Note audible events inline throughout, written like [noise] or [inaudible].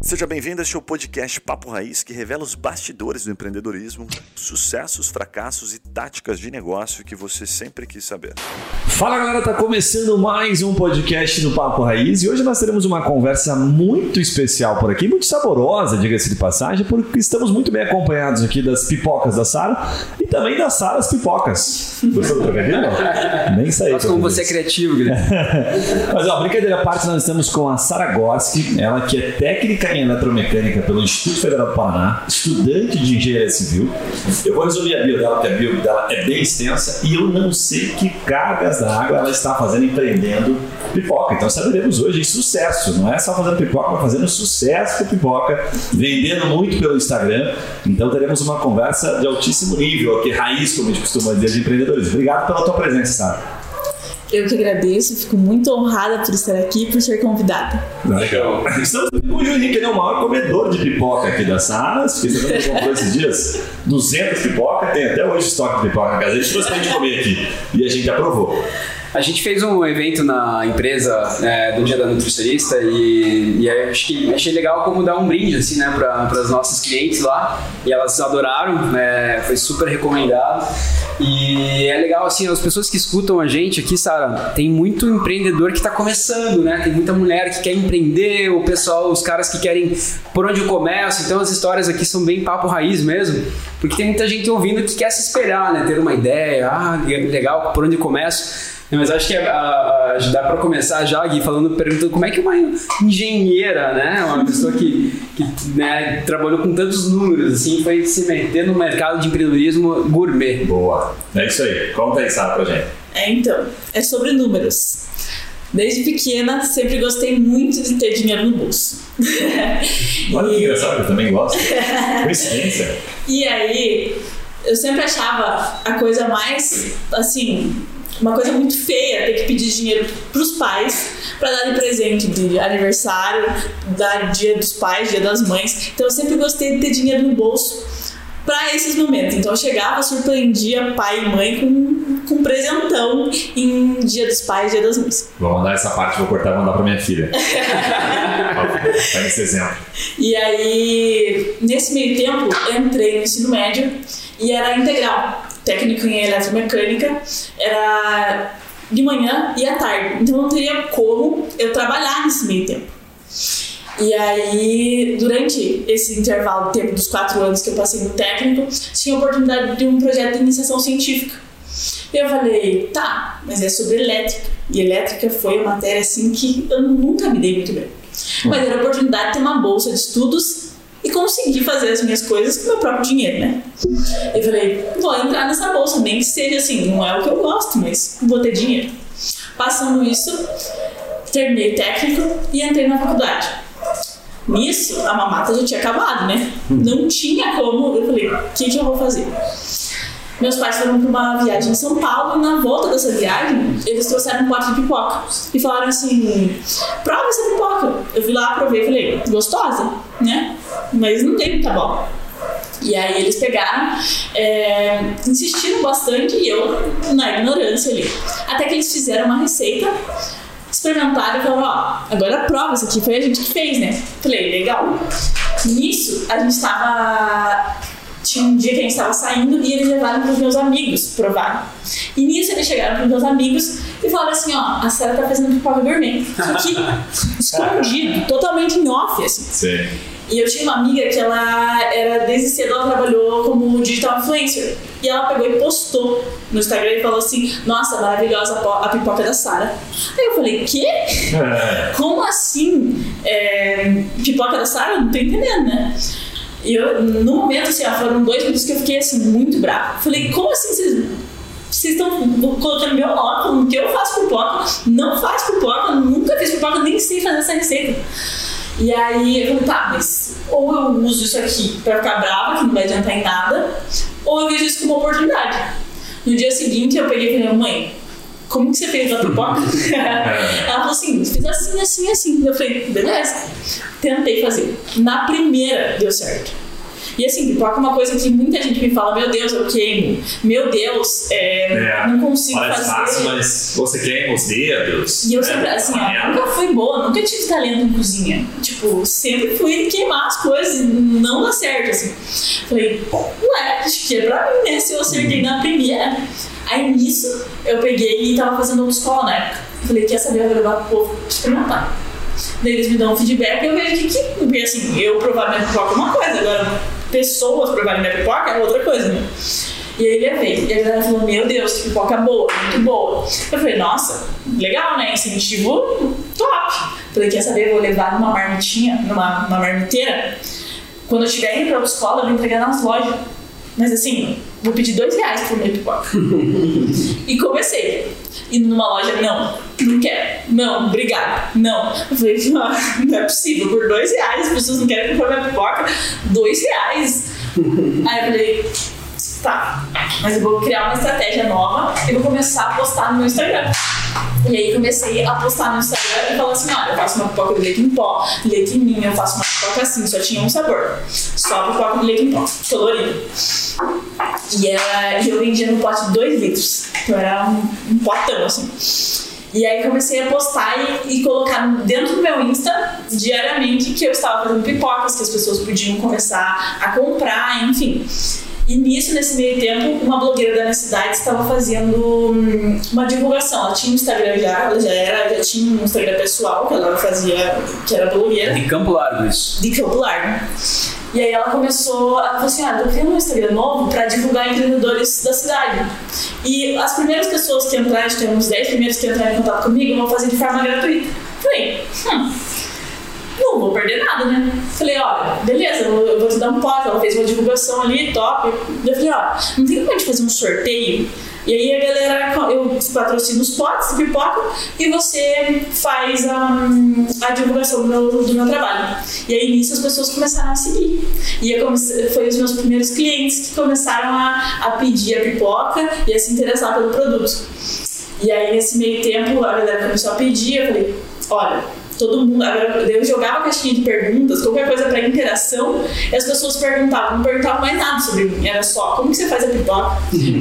Seja bem-vindo a este podcast Papo Raiz, que revela os bastidores do empreendedorismo, sucessos, fracassos e táticas de negócio que você sempre quis saber. Fala galera, tá começando mais um podcast do Papo Raiz e hoje nós teremos uma conversa muito especial por aqui, muito saborosa, diga-se de passagem, porque estamos muito bem acompanhados aqui das pipocas da Sara e também das Saras Pipocas. Gostou do trocadilho? Nem saiu. Nossa, como você é criativo, Guilherme. [laughs] Mas ó, brincadeira à parte, nós estamos com a Sara Gorski, ela que é técnica em eletromecânica pelo Instituto Federal do Paraná, estudante de engenharia civil. Eu vou resumir a bio dela, porque a bio dela é bem extensa e eu não sei que cargas da água ela está fazendo empreendendo pipoca. Então saberemos hoje sucesso, não é só fazendo pipoca, mas fazendo sucesso com pipoca, vendendo muito pelo Instagram. Então teremos uma conversa de altíssimo nível, aqui raiz, como a gente costuma dizer, de empreendedores. Obrigado pela tua presença, Sara. Eu que agradeço, fico muito honrada por estar aqui e por ser convidada. Legal. Estamos com o Yuri, que ele é o maior comedor de pipoca aqui da Saras. Fiquei sabendo que comprou esses dias 200 pipoca, tem até hoje estoque de pipoca na casa. A gente trouxe pra gente comer aqui e a gente aprovou. A gente fez um evento na empresa é, do Dia da Nutricionista e, e acho que achei legal como dar um brinde assim, né, para as nossas clientes lá e elas adoraram, é, foi super recomendado. E é legal, assim, as pessoas que escutam a gente aqui, Sara, tem muito empreendedor que está começando, né? Tem muita mulher que quer empreender, o pessoal, os caras que querem por onde eu começo. Então as histórias aqui são bem papo raiz mesmo, porque tem muita gente ouvindo que quer se espelhar, né? Ter uma ideia, ah, legal, por onde eu começo. Mas acho que a, a, a, dá para começar já, Gui, falando, perguntando como é que uma engenheira, né, uma pessoa que, que né, trabalhou com tantos números, assim, foi se meter no mercado de empreendedorismo gourmet. Boa. É isso aí. Conta aí, Sara, pra gente. É, então, é sobre números. Desde pequena, sempre gostei muito de ter dinheiro no bolso. [laughs] Olha que engraçado, eu também gosto. [laughs] Coincidência. E aí, eu sempre achava a coisa mais, assim, uma coisa muito feia ter que pedir dinheiro pros pais para dar de presente de aniversário, dar dia dos pais, dia das mães. Então eu sempre gostei de ter dinheiro no bolso para esses momentos. Então eu chegava, surpreendia pai e mãe com, com um presentão em dia dos pais, dia das mães. Vou mandar essa parte, vou cortar e mandar para minha filha. [laughs] Pega esse exemplo. E aí, nesse meio tempo, entrei no ensino médio e era integral técnico em eletromecânica, era de manhã e à tarde. Então não teria como eu trabalhar nesse meio tempo. E aí, durante esse intervalo de tempo dos quatro anos que eu passei no técnico, tinha a oportunidade de um projeto de iniciação científica. E eu falei, tá, mas é sobre elétrica. E elétrica foi uma matéria assim que eu nunca me dei muito bem. Mas era a oportunidade de ter uma bolsa de estudos e consegui fazer as minhas coisas com meu próprio dinheiro, né? Eu falei, vou entrar nessa bolsa, nem que seja assim, não é o que eu gosto, mas vou ter dinheiro. Passando isso, terminei técnico e entrei na faculdade. Nisso, a mamata já tinha acabado, né? Não tinha como. Eu falei, o que, que eu vou fazer? Meus pais foram para uma viagem em São Paulo e na volta dessa viagem eles trouxeram um pote de pipoca e falaram assim: prova essa pipoca. Eu fui lá, provei e falei: gostosa, né? Mas não tem muita bola. E aí eles pegaram, é, insistiram bastante e eu na ignorância ali. Até que eles fizeram uma receita, experimentaram e falaram: ó, agora prova, isso aqui foi a gente que fez, né? Falei: legal. Nisso a gente estava tinha um dia que a gente estava saindo e eles levaram para os meus amigos provar. E nisso eles chegaram para os meus amigos e falaram assim: ó, a Sarah tá fazendo pipoca gourmet. Só que [laughs] escondido, totalmente em off, assim. Sim. E eu tinha uma amiga que ela era, desde cedo, ela trabalhou como digital influencer. E ela pegou e postou no Instagram e falou assim: Nossa, maravilhosa a pipoca da Sara. Aí eu falei: Quê? É. Como assim? É, pipoca da Sara? Não tô entendendo, né? E eu, no momento, assim, ó, foram dois minutos que eu fiquei assim, muito brava. Falei, como assim vocês. Vocês estão colocando meu nome falando que eu faço pipoca, não faço pipoca, nunca fiz pipoca, nem sei fazer essa receita. E aí eu falei, tá, mas ou eu uso isso aqui pra ficar brava, que não vai adiantar em nada, ou eu vejo isso como uma oportunidade. No dia seguinte eu peguei e falei, mãe, como que você fez a pipoca? [laughs] Ela falou assim, fiz assim, assim, assim. Eu falei, beleza. Tentei fazer. Na primeira deu certo. E assim, pipoca é uma coisa que muita gente me fala, meu Deus, eu queimo. Meu Deus, é, É, não consigo fazer. fácil, mas você queima os dedos. E eu né? sempre, assim, ó, nunca fui boa, nunca tive talento em cozinha. Tipo, sempre fui queimar as coisas e não dá certo, assim. Falei, ué, acho que é pra mim, né? Se eu acertei na primeira. Aí nisso, eu peguei e tava fazendo autoescola na época. Falei, quer saber, eu vou levar pro povo experimentar. Daí eles me dão um feedback e eu vejo que, que porque assim, eu provar minha pipoca é uma coisa, agora pessoas provarem minha pipoca é outra coisa, né? E aí ele veio. E a galera falou, meu Deus, que pipoca boa, muito boa. Eu falei, nossa, legal, né? Incentivo top. Falei, quer saber, eu vou levar numa marmitinha, numa, marmiteira. Quando eu estiver indo pra escola, eu vou entregar nas lojas. Mas assim, vou pedir dois reais por minha pipoca. [laughs] e comecei. Indo numa loja, não, não quero. Não, obrigada. Não. Eu falei, "Ah, não é possível, por dois reais, as pessoas não querem comprar minha pipoca. Dois reais. [laughs] Aí eu falei, mas eu vou criar uma estratégia nova e vou começar a postar no meu Instagram. E aí comecei a postar no Instagram e falar assim, olha, eu faço uma pipoca de leite em pó, leite ninho, eu faço uma pipoca assim, só tinha um sabor. Só pipoca de leite em pó, colorido. E e eu vendia no pote de 2 litros. Então era um, um potão, assim. E aí comecei a postar e, e colocar dentro do meu Insta diariamente que eu estava fazendo pipocas, que as pessoas podiam começar a comprar, enfim. E nisso, nesse meio tempo, uma blogueira da minha cidade estava fazendo hum, uma divulgação. Ela tinha um Instagram já, ela já era, já tinha um Instagram pessoal que ela fazia, que era blogueira De Campo Largo isso. de Campo Largo. E aí ela começou, ela falou assim, ah, tô criando um Instagram novo para divulgar empreendedores da cidade. E as primeiras pessoas que entrarem, acho que tem uns 10 primeiros que entrarem em contato comigo, vão fazer de forma gratuita. Falei, hum, não vou perder nada, né? Falei, olha, beleza, eu vou- te dar um pote. Ela fez uma divulgação ali, top. Eu falei, ó, não tem como a gente fazer um sorteio? E aí a galera, eu patrocino os potes pipoca e você faz a, a divulgação do meu, do meu trabalho. E aí nisso as pessoas começaram a seguir. E comecei, foi os meus primeiros clientes que começaram a, a pedir a pipoca e a se interessar pelo produto. E aí, nesse meio tempo, a galera começou a pedir. Eu falei: olha, todo mundo. Agora, eu jogava caixinha de perguntas, qualquer coisa para interação, e as pessoas perguntavam. Não perguntavam mais nada sobre mim. Era só: como que você faz a pipoca?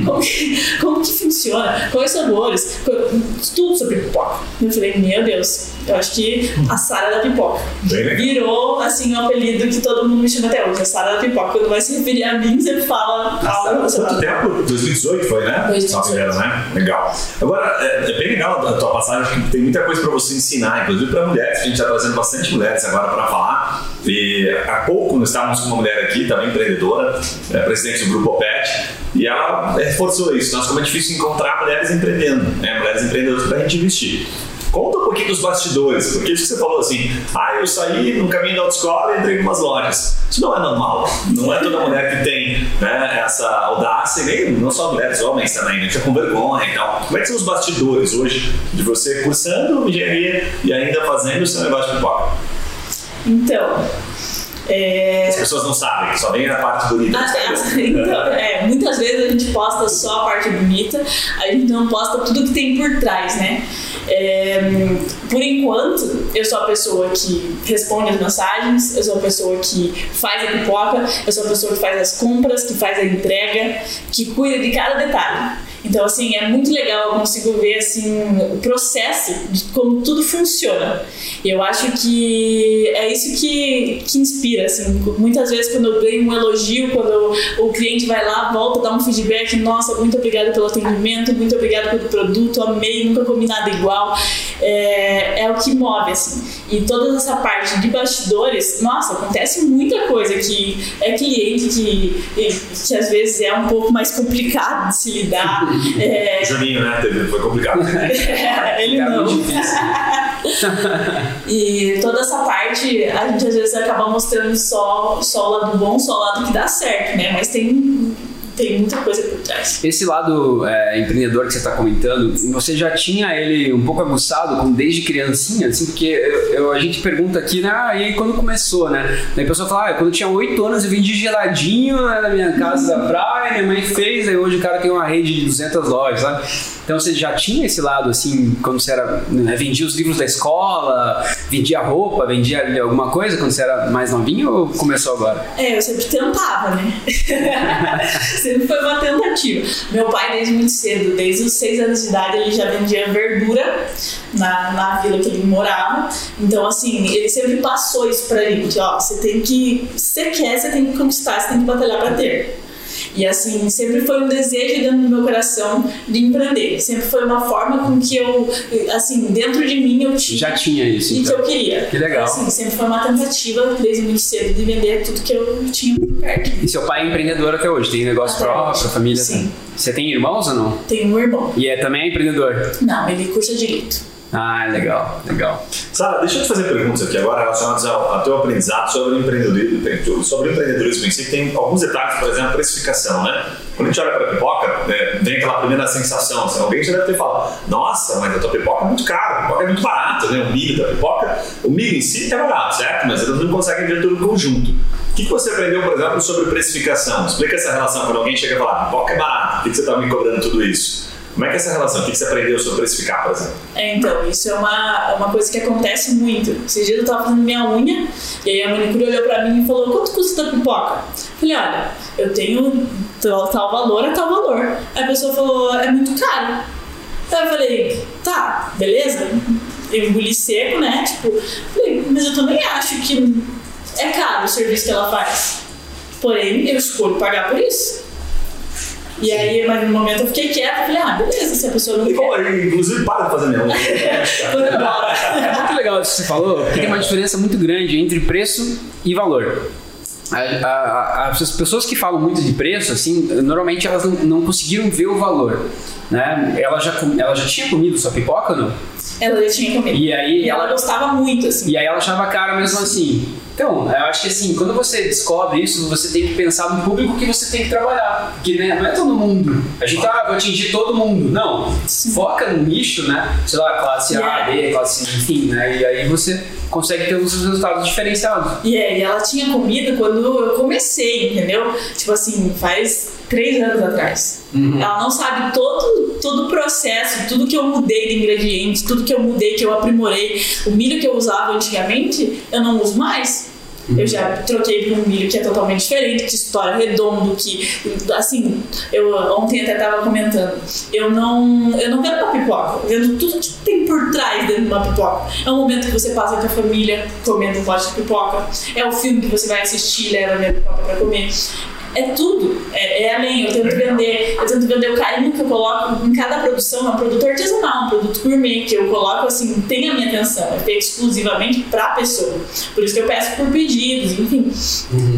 Como que, como que funciona? Quais sabores? Tudo sobre pipoca. Eu falei: meu Deus, eu acho que a Sara da pipoca. Virou, assim, um apelido que todo mundo me chama até hoje. A Sara da pipoca. Quando vai se referir a mim, sempre fala algo Quanto relacionado. tempo? 2018 foi, né? 2018. Só primeiro, né? Legal. Agora, é, é bem legal a tua passagem, acho que tem muita coisa para você ensinar, inclusive para mulheres, a gente está trazendo bastante mulheres agora para falar. E há pouco nós estávamos com uma mulher aqui, também empreendedora, é, presidente do Grupo OPET, e ela reforçou isso. Nós, como é difícil encontrar mulheres empreendendo, né? mulheres empreendedoras para a gente investir. Conta um pouquinho dos bastidores, porque isso que você falou assim, ah, eu saí no caminho da autoescola e entrei em umas lojas. Isso não é normal. Não é toda mulher que tem né, essa audácia, nem não só mulheres, homens também, né? Fica com vergonha e tal. Como é que são os bastidores hoje de você cursando engenharia e ainda fazendo o seu negócio de pipoca? Então, é, As pessoas não sabem, só vem a parte bonita. Ah, então, é, muitas vezes a gente posta só a parte bonita, a gente não posta tudo que tem por trás, né? É, por enquanto, eu sou a pessoa que responde as mensagens, eu sou a pessoa que faz a pipoca, eu sou a pessoa que faz as compras, que faz a entrega, que cuida de cada detalhe. Então, assim, é muito legal, eu consigo ver, assim, o processo de como tudo funciona. Eu acho que é isso que, que inspira, assim. Muitas vezes, quando eu ganho um elogio, quando eu- o cliente vai lá, volta, dá um feedback, nossa, muito obrigada pelo atendimento, muito obrigada pelo produto, amei, nunca comi nada igual. É, é o que move, assim. E toda essa parte de bastidores, nossa, acontece muita coisa que é cliente que, que às vezes é um pouco mais complicado de se lidar. [laughs] É, Juninho, né? teve- Foi complicado. [laughs] ele Fica não. [laughs] E toda essa parte, a gente às vezes acaba mostrando só, só o lado bom, só o lado que dá certo, né? Mas tem, tem muita coisa por trás. Esse lado é, empreendedor que você está comentando, você já tinha ele um pouco aguçado como desde criancinha, assim, porque eu, eu- a gente pergunta aqui, né, ah, e aí quando começou, né? Daí a pessoa fala, ah, quando eu tinha 8 anos eu vendi geladinho né, na minha casa da praia, minha mãe fez, aí hoje o cara tem uma rede de 200 lojas, sabe? Então você já tinha esse lado, assim, quando você era. Né, vendia os livros da escola, vendia roupa, vendia alguma coisa quando você era mais novinho ou começou agora? É, eu sempre tentava, né? [laughs] sempre foi uma tentativa. Meu pai, desde muito cedo, desde os seis anos de idade, ele já vendia verdura na, na vila que ele morava. Então, assim, ele sempre passou isso pra gente, ó, você tem que. Se você quer, você tem que conquistar, você tem que batalhar pra ter. E assim, sempre foi um desejo dentro do meu coração de empreender. Sempre foi uma forma com que eu, assim, dentro de mim eu tinha. Já tinha isso. E então. que eu queria. Que legal. Assim, sempre foi uma tentativa, desde muito cedo, de vender tudo que eu tinha perto. E seu pai é empreendedor até hoje? Tem negócio Até próprio, hoje. família? Sim. Você tem irmãos ou não? Tenho um irmão. E é também empreendedor? Não, ele cursa direito. Ah, legal, legal. Sara, deixa eu te fazer perguntas aqui agora relacionadas ao, ao teu aprendizado sobre empreendedorismo, sobre empreendedorismo em si. Tem alguns detalhes, por exemplo, a precificação, né? Quando a gente olha para a pipoca, é, vem aquela primeira sensação, assim, alguém já deve ter falado, nossa, mas a tua pipoca é muito cara, a pipoca é muito barata, né? O milho da pipoca, o milho em si é barato, certo? Mas eles não conseguem ver tudo conjunto. O que, você aprendeu, por exemplo, sobre precificação? Explica essa relação quando alguém chega e fala, pipoca é barata, por que você está me cobrando tudo isso? Como é que é essa relação? O que, você aprendeu sobre precificar, por exemplo? É, então, isso é uma, uma coisa que acontece muito. Esses dias eu tava fazendo minha unha, e aí a manicure olhou pra mim e falou: quanto custa a pipoca? Eu falei: olha, eu tenho tal, tal valor, é tal valor. Aí a pessoa falou: é muito caro. Aí eu falei: tá, beleza. Eu engoli seco, né? Tipo, falei, mas eu também acho que é caro o serviço que ela faz. Porém, eu escolho pagar por isso. E aí, mas no momento eu fiquei quieta, falei, ah, beleza, se a pessoa não E, quer, inclusive, para de fazer minha [laughs] vou embora. É muito legal isso que você falou, porque tem uma diferença muito grande entre preço e valor. A- a- as pessoas que falam muito de preço, assim, normalmente elas não, não conseguiram ver o valor. Né? Ela, já, ela já tinha comido sua pipoca ou não? Ela já tinha comido. E aí E ela ela, gostava muito, assim. e aí ela achava caro mesmo assim. Então, eu acho que assim, quando você descobre isso, você tem que pensar no público que você tem que trabalhar. Porque né, não é todo mundo. A gente, ah, vou atingir todo mundo. Não. Foca no nicho, né? Sei lá, classe A, B, classe enfim, né? E aí você consegue ter os resultados diferenciados. E é, e ela tinha comido quando eu comecei, entendeu? Tipo assim, faz três anos atrás. Ela não sabe todo, todo o processo, tudo que eu mudei de ingredientes, tudo que eu mudei, que eu aprimorei. O milho que eu usava antigamente, eu não uso mais. Eu já troquei por um milho que é totalmente diferente, que estoura redondo, que assim, eu ontem até tava comentando, eu não, eu não vendo uma pipoca, eu vendo tudo que tem por trás dentro de uma pipoca. É um momento que você passa com a família comendo um pote de pipoca, é o filme que você vai assistir e leva a minha pipoca pra comer. É tudo, é, é além. Eu tento vender, eu tento vender o carinho que eu coloco em cada produção, é um produto artesanal, um produto gourmet, que eu coloco assim, tem a minha atenção, é feito exclusivamente pra pessoa. Por isso que eu peço por pedidos, enfim.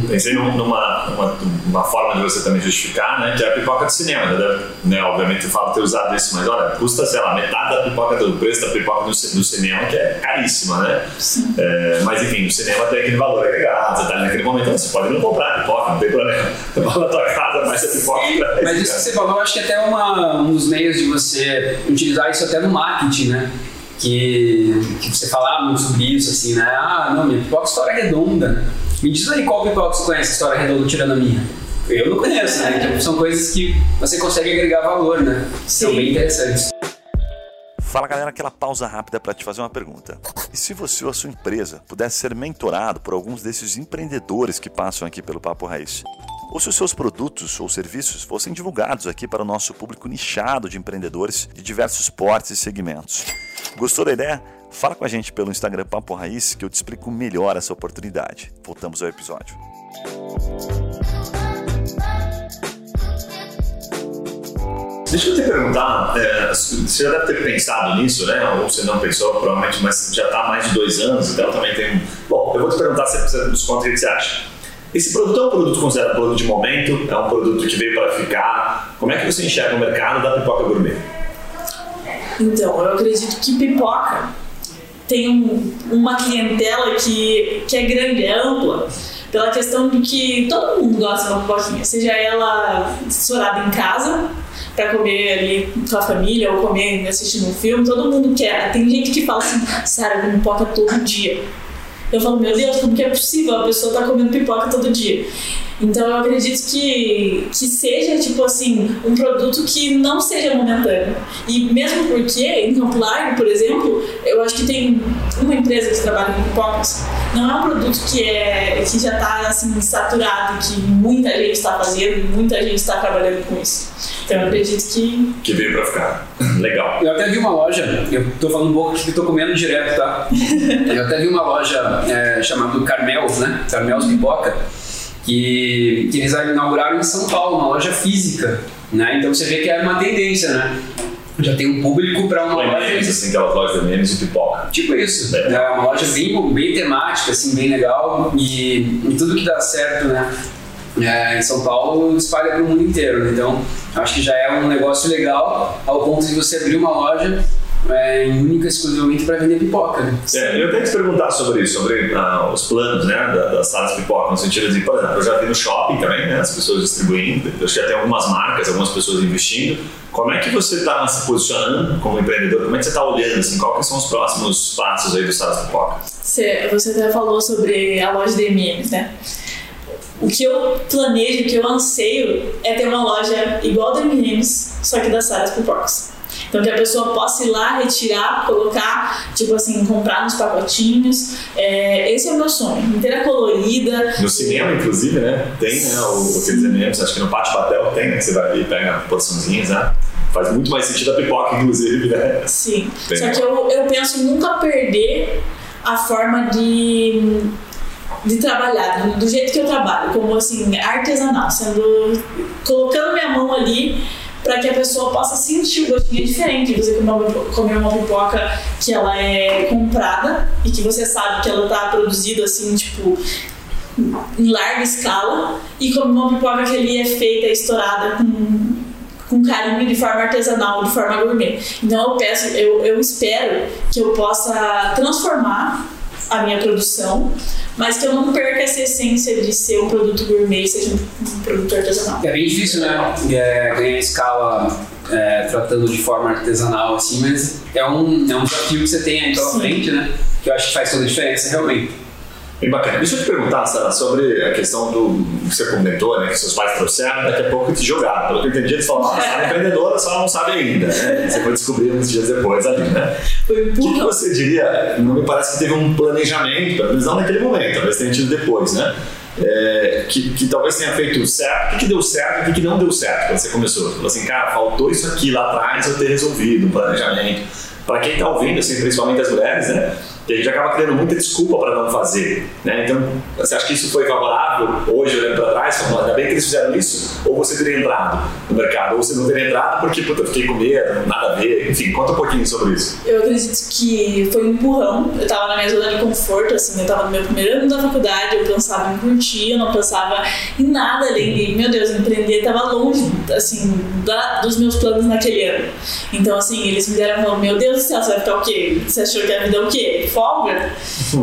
Pensei num- numa, numa, numa forma de você também justificar, né? Que é a pipoca do cinema. Né? né? Obviamente eu falo ter usado isso, mas olha, custa, sei lá, metade da pipoca do preço da pipoca do, do cinema, que é caríssima, né? É, mas enfim, o cinema tem aquele valor agregado, você tá naquele momento, você pode não comprar pipoca, não tem problema. Você vai na tua casa, mas a pipoca traz, Mas isso que você falou, eu acho que até é uma, um dos meios de você utilizar isso até no marketing, né? Que, que você falava muito sobre isso, assim, né? Ah, não, minha pipoca história redonda. Me diz aí qual pipoca você conhece, história redonda, tirando a minha. Eu não conheço, né? Que são coisas que você consegue agregar valor, né? São bem interessantes. Fala galera, aquela pausa rápida para te fazer uma pergunta. E se você ou a sua empresa pudesse ser mentorado por alguns desses empreendedores que passam aqui pelo Papo Raiz? Ou se os seus produtos ou serviços fossem divulgados aqui para o nosso público nichado de empreendedores de diversos portes e segmentos? Gostou da ideia? Fala com a gente pelo Instagram Papo Raiz que eu te explico melhor essa oportunidade. Voltamos ao episódio. Deixa eu te perguntar, é, você já deve ter pensado nisso, né? Ou você não pensou, provavelmente, mas já está há mais de dois anos, então também tem. Bom, eu vou te perguntar se você nos conta o que você acha. Esse produto é um produto considerado produto de momento, é um produto que veio para ficar. Como é que você enxerga o mercado da pipoca gourmet? Então, eu acredito que pipoca tem um- uma clientela que, que é grande, é ampla, pela questão de que todo mundo gosta de uma pipoquinha, seja ela estourada em casa, para comer ali com a família ou comer assistindo um filme, todo mundo quer. Tem gente que fala assim, Sara, eu como pipoca todo dia. Eu falo, meu Deus, como que é possível a pessoa estar comendo pipoca todo dia? Então eu acredito que, que seja, tipo assim, um produto que não seja momentâneo. E mesmo porque, em Campo Largo, por exemplo, eu acho que tem uma empresa que trabalha com pipocas. Não é um produto que, é, que já está assim, saturado, que muita gente está fazendo, muita gente está trabalhando com isso. Então eu acredito que. Que veio pra ficar. [laughs] Legal. Eu até vi uma loja, eu tô falando um pouco que tô comendo direto, tá? [laughs] eu até vi uma loja é, chamada Carmels, né? Carmels Pipoca, que, que eles inauguraram em São Paulo, uma loja física, né? Então você vê que é uma tendência, né? Já tem um público para uma loja. Memes, assim, aquelas lojas de memes e pipoca. Tipo isso. É uma loja bem, bem temática, assim, bem legal. E, e tudo que dá certo, né? É, em São Paulo espalha para o mundo inteiro. né? Então, acho que já é um negócio legal ao ponto de você abrir uma loja é, única exclusivamente para vender pipoca. Né? É, eu tenho que te perguntar sobre isso, sobre ah, os planos né, da- das salas de pipoca, no sentido de, por exemplo, eu já vi no shopping também, né, as pessoas distribuindo, eu acho que já tem algumas marcas, algumas pessoas investindo. Como é que você está se posicionando como empreendedor? Como é que você está olhando? Assim, quais são os próximos passos aí do salas de pipoca? Você, você até falou sobre a loja de MMs, né? O que eu planejo, o que eu anseio é ter uma loja igual da M&M's, só que das Saras Pipocas. Então que a pessoa possa ir lá, retirar, colocar, tipo assim, comprar nos pacotinhos. É, esse é o meu sonho. Inteira colorida. No cinema, inclusive, né, tem né, o, aqueles elementos, acho que no Pátio Patel tem, né, você vai ali e pega porçãozinhas, né? Faz muito mais sentido a pipoca, inclusive, né? Sim. Bem Só que eu, eu penso em nunca perder a forma de, de trabalhar, do jeito que eu trabalho, como assim, artesanal, sendo colocando minha mão ali para que a pessoa possa sentir o gostinho diferente você comer uma, pipoca que ela é comprada e que você sabe que ela tá produzida assim, tipo, em larga escala e comer uma pipoca que ali é feita, estourada com com carinho de forma artesanal, de forma gourmet. Então eu peço, eu, eu espero que eu possa transformar a minha produção, mas que eu não perca essa essência de ser um produto gourmet, seja um, produto artesanal. É bem difícil, né? É, ganhar escala é, tratando de forma artesanal, assim, mas é um, é um desafio que você tem aí pela Sim. frente, né? Que eu acho que faz toda a diferença, realmente. Bem bacana. Deixa eu te perguntar, Sara, sobre a questão do que você comentou, né? Que seus pais trouxeram, daqui a pouco te jogaram. Pelo que eu entendi, eles falaram, ah, você é empreendedora, só não sabe ainda, né? [laughs] Você foi descobrir uns dias depois ali, né? Foi um O que, empurrão. você diria? Não me parece que teve um planejamento, pelo menos não naquele momento, talvez tenha tido depois, né? É, que, que talvez tenha feito certo. O que, que deu certo e o que, que não deu certo quando você começou? Você falou assim, cara, faltou isso aqui lá atrás eu ter resolvido, um planejamento. Para quem está ouvindo, assim, principalmente as mulheres, né? Que a gente acaba criando muita desculpa para não fazer, né? Então, você acha que isso foi favorável hoje, olhando para trás, falando, ainda bem que eles fizeram isso? Ou você teria entrado no mercado? Ou você não teria entrado porque, puta, eu fiquei com medo, nada a ver? Enfim, conta um pouquinho sobre isso. Eu acredito que foi um empurrão. Eu tava na minha zona de conforto, assim, eu tava no meu primeiro ano da faculdade, eu pensava em curtir, eu não pensava em nada além de, meu Deus, empreender tava longe, assim, da- dos meus planos naquele ano. Então, assim, eles me deram meu Deus do céu, você vai ficar o quê? Você achou que a vida é o quê? Folga?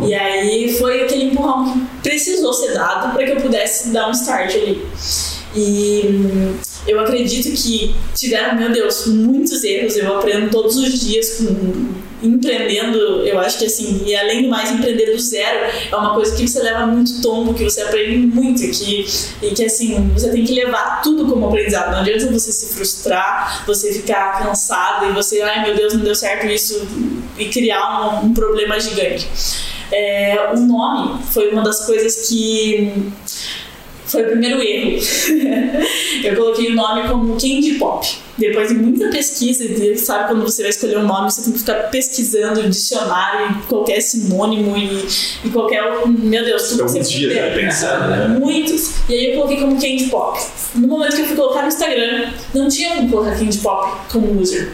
E aí foi aquele empurrão que precisou ser dado para que eu pudesse dar um start ali. E hum, eu acredito que tiveram, meu Deus, muitos erros. Eu aprendo todos os dias com empreendendo. Eu acho que assim, e além do mais, empreender do zero é uma coisa que você leva muito tombo, que você aprende muito, que, e que assim, você tem que levar tudo como aprendizado. Não adianta você se frustrar, você ficar cansado e você, ai meu Deus, não deu certo isso, e criar um, um problema gigante. É, o nome foi uma das coisas que foi o primeiro erro. [laughs] eu coloquei o nome como Candy Pop. Depois de muita pesquisa, sabe quando você vai escolher um nome, você tem que ficar pesquisando em dicionário, em qualquer sinônimo e, e qualquer. Meu Deus, tudo que Alguns você dias, puder. pensando, né? Muitos. E aí eu coloquei como Candy Pop. No momento que eu fui colocar no Instagram, não tinha como colocar Candy Pop como user.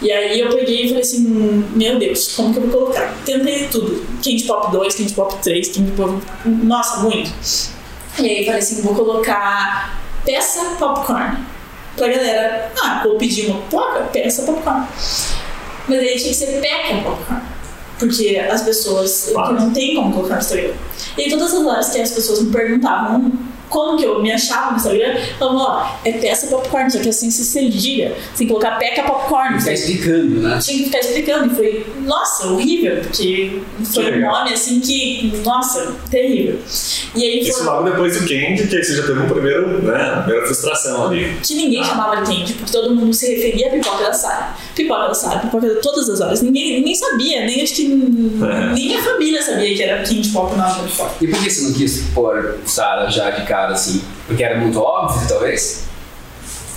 E aí eu peguei e falei assim, meu Deus, como que eu vou colocar? Tentei tudo. Candy Pop 2, Candy Pop 3, Candy Pop... Nossa, muito. E aí falei assim, vou colocar peça popcorn. Pra galera, ah, vou pedir uma pipoca, peça popcorn. Mas aí tinha que ser peca popcorn. Porque as pessoas Claro. não tem como colocar no Instagram. E aí todas as horas que as pessoas me perguntavam como que eu me achava no Instagram, falando, ó, é peça popcorn, só que assim se cedilha. Que colocar peca popcorn. Ficar explicando, né? Tinha que ficar explicando. E foi, nossa, horrível, porque foi um nome assim que, nossa, terrível. E aí Isso foi logo depois do Candy, que aí você já teve um primeiro, né, a primeira frustração ali. que ninguém chamava de Candy, porque todo mundo se referia à pipoca da Sara. Pipoca da Sara, pipoca de todas as horas. Ninguém, ninguém sabia, nem acho que É. nem a família sabia que era Candy Pop na pipoca. E por que você não quis pôr Sara já de cara assim? Porque era muito óbvio, talvez?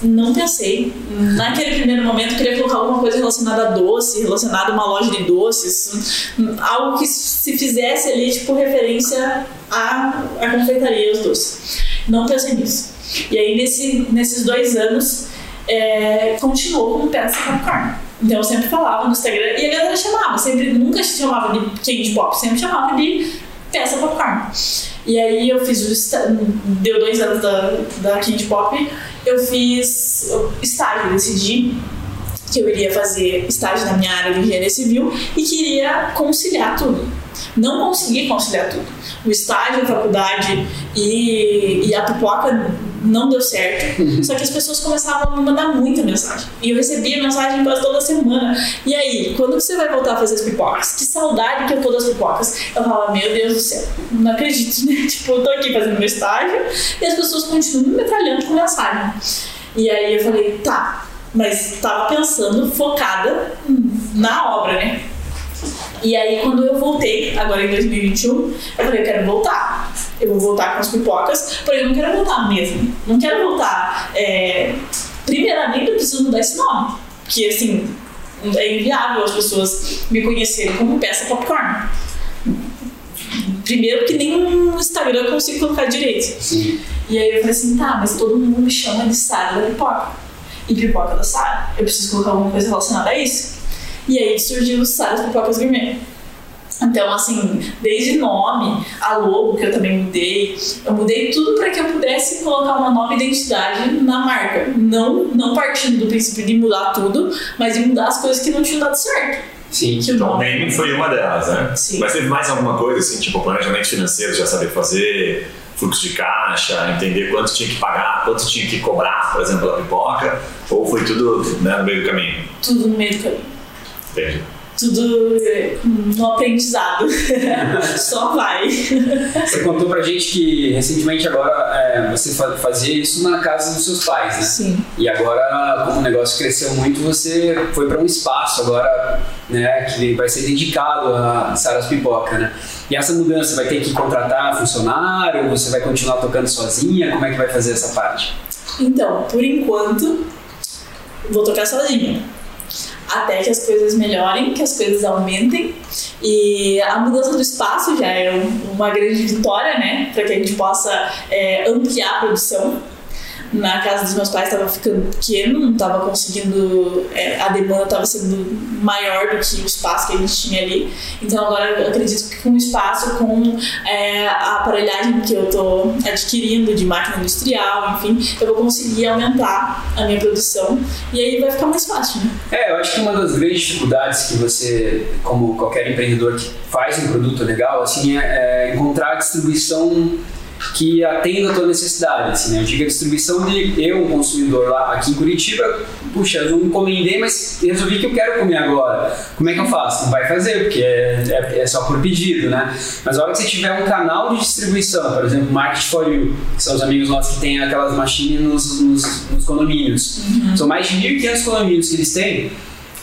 Não pensei. Naquele primeiro momento, eu queria colocar alguma coisa relacionada a doce, relacionada a uma loja de doces. Algo que se fizesse ali, tipo, referência à, à confeitaria e aos doces. Não pensei nisso. E aí, nesse, nesses dois anos, é, continuou como peça popcorn. Então, eu sempre falava no Instagram e a galera chamava. Sempre, nunca chamava de candy pop, sempre chamava de peça popcorn. E aí eu fiz o deu dois anos da, da Candy Pop, eu fiz estágio, decidi que eu iria fazer estágio na minha área de engenharia civil e queria conciliar tudo. Não consegui conciliar tudo. O estágio, a faculdade e, e a pipoca não deu certo. Só que as pessoas começavam a me mandar muita mensagem. E eu recebia mensagem quase toda semana. E aí, quando você vai voltar a fazer as pipocas? Que saudade que eu tô das pipocas. Eu falava, meu Deus do céu, não acredito, né? [laughs] Tipo, eu tô aqui fazendo meu estágio e as pessoas continuam me metralhando com mensagem. E aí eu falei, tá, mas tava pensando focada na obra, né? E aí, quando eu voltei, agora em 2021, eu falei, eu quero voltar. Eu vou voltar com as pipocas, porém eu não quero voltar mesmo. Não quero voltar. É... Primeiramente, eu preciso mudar esse nome. Porque, assim, é inviável as pessoas me conhecerem como peça popcorn. Primeiro, que nem no Instagram eu consigo colocar direito. Sim. E aí eu falei assim, tá, mas todo mundo me chama de Sara da Pipoca. E Pipoca da Sara. Eu preciso colocar alguma coisa relacionada a isso. E aí surgiu o Sara Pipocas Gourmet. Então, assim, desde nome, a logo, que eu também mudei, eu mudei tudo para que eu pudesse colocar uma nova identidade na marca. Não, não partindo do princípio de mudar tudo, mas de mudar as coisas que não tinham dado certo. Sim. Que Então, naming foi uma delas, né? Sim. Mas teve mais alguma coisa, assim, tipo planejamento financeiro, já saber fazer, fluxo de caixa, entender quanto tinha que pagar, quanto tinha que cobrar, por exemplo, pela pipoca, ou foi tudo né, no meio do caminho? Tudo no meio do caminho. Entendi. Tudo é, no aprendizado. [laughs] Só vai. Você contou pra gente que recentemente agora é, você fa- fazia isso na casa dos seus pais, né? Sim. E agora, como o negócio cresceu muito, você foi para um espaço agora, né, que vai ser dedicado a Saras Pipoca, né? E essa mudança vai ter que contratar funcionário, você vai continuar tocando sozinha, como é que vai fazer essa parte? Então, por enquanto, vou tocar sozinha. Até que as coisas melhorem, que as coisas aumentem. E a mudança do espaço já é um- uma grande vitória, né? Para que a gente possa é, ampliar a produção. Na casa dos meus pais estava ficando pequeno, não estava conseguindo. é, a demanda estava sendo maior do que o espaço que a gente tinha ali. Então agora eu acredito que com o espaço, com é, a aparelhagem que eu estou adquirindo de máquina industrial, enfim, eu vou conseguir aumentar a minha produção e aí vai ficar mais fácil, né? É, eu acho que uma das grandes dificuldades que você, como qualquer empreendedor que faz um produto legal, assim, é, é encontrar a distribuição que atenda a tua necessidade, assim, né? Eu digo a distribuição de eu, um consumidor lá aqui em Curitiba, puxa, eu não encomendei, mas resolvi que eu quero comer agora. Como é que eu faço? Não vai fazer, porque é, é, é só por pedido, né? Mas a hora que você tiver um canal de distribuição, por exemplo, Market for You, que são os amigos nossos que têm aquelas machines nos, nos, nos condomínios. São mais de 1.500 condomínios que eles têm.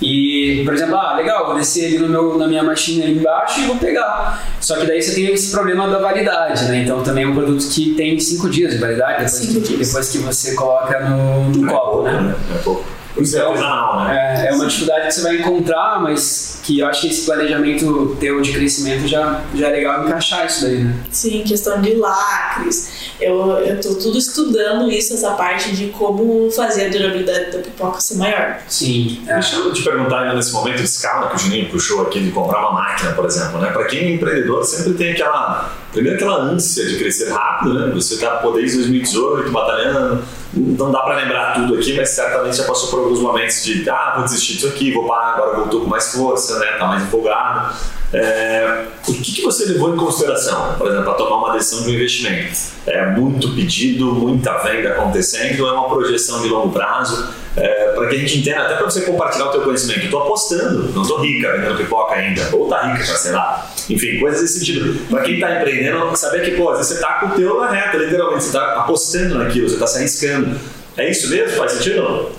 E, por exemplo, ah, legal, vou descer ali no meu, na minha machinha ali embaixo e vou pegar. Só que daí você tem esse problema da validade, né? Então também é um produto que tem 5 dias de validade depois, Cinco que, dias. depois que você coloca no, no copo, né? É pouco. Isso é artesanal, né? É, é uma dificuldade que você vai encontrar, mas que eu acho que esse planejamento teu de crescimento já, já é legal encaixar isso daí, né? Sim, questão de lacres. Eu, eu tô tudo estudando isso, essa parte de como fazer a durabilidade da pipoca ser maior. Sim. é. Deixa eu te perguntar ainda nesse momento de escala que o Juninho puxou aqui de comprar uma máquina, por exemplo, né? Para quem é empreendedor sempre tem aquela, primeiro aquela ânsia de crescer rápido, né? Você tá pô, desde 2018 batalhando, não dá para lembrar tudo aqui, mas certamente já passou por alguns momentos de, ah, vou desistir disso aqui, vou parar, agora voltou com mais força, né? Tá mais empolgado. É, o que, que, você levou em consideração, por exemplo, para tomar uma decisão de um investimento? É muito pedido, muita venda acontecendo, é uma projeção de longo prazo? É, para que a gente entenda, até para você compartilhar o teu conhecimento. Estou apostando, não estou rica vendendo pipoca ainda, ou está rica, já sei lá. Enfim, coisas desse sentido. Para quem está empreendendo, saber que, pô, às vezes você está com o teu na reta, literalmente, você está apostando naquilo, você está se arriscando. É isso mesmo? Faz sentido?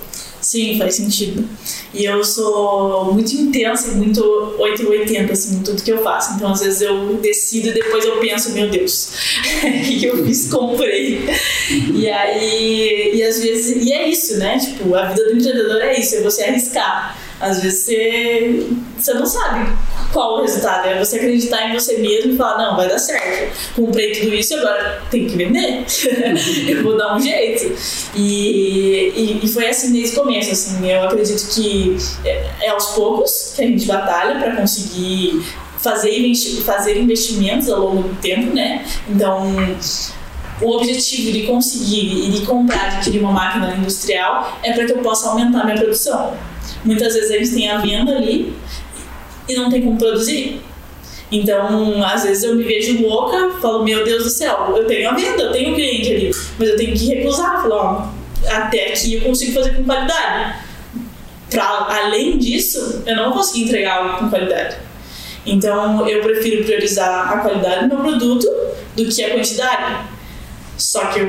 Sim, faz sentido. E eu sou muito intensa e muito 880, assim, em tudo que eu faço. Então, às vezes eu decido e depois eu penso, meu Deus, [laughs] o que eu fiz? Comprei. E aí, e às vezes, e é isso, né? Tipo, a vida do empreendedor é isso, é você arriscar. Às vezes você, você não sabe qual o resultado. É você acreditar em você mesmo e falar, não, vai dar certo. Comprei tudo isso e agora tem que vender. [laughs] eu vou dar um jeito. E, e, e, foi assim desde o começo. Assim, eu acredito que é, é aos poucos que a gente batalha para conseguir fazer, fazer investimentos ao longo do tempo, né? Então, o objetivo de conseguir e de comprar, adquirir uma máquina industrial é para que eu possa aumentar minha produção. Muitas vezes eles têm a venda ali e não tem como produzir. Então, às vezes eu me vejo louca, falo, meu Deus do céu, eu tenho a venda, eu tenho cliente ali, mas eu tenho que recusar, falo, ó, até aqui eu consigo fazer com qualidade. Pra, além disso, eu não vou conseguir entregar algo com qualidade. Então, eu prefiro priorizar a qualidade do meu produto do que a quantidade. Só que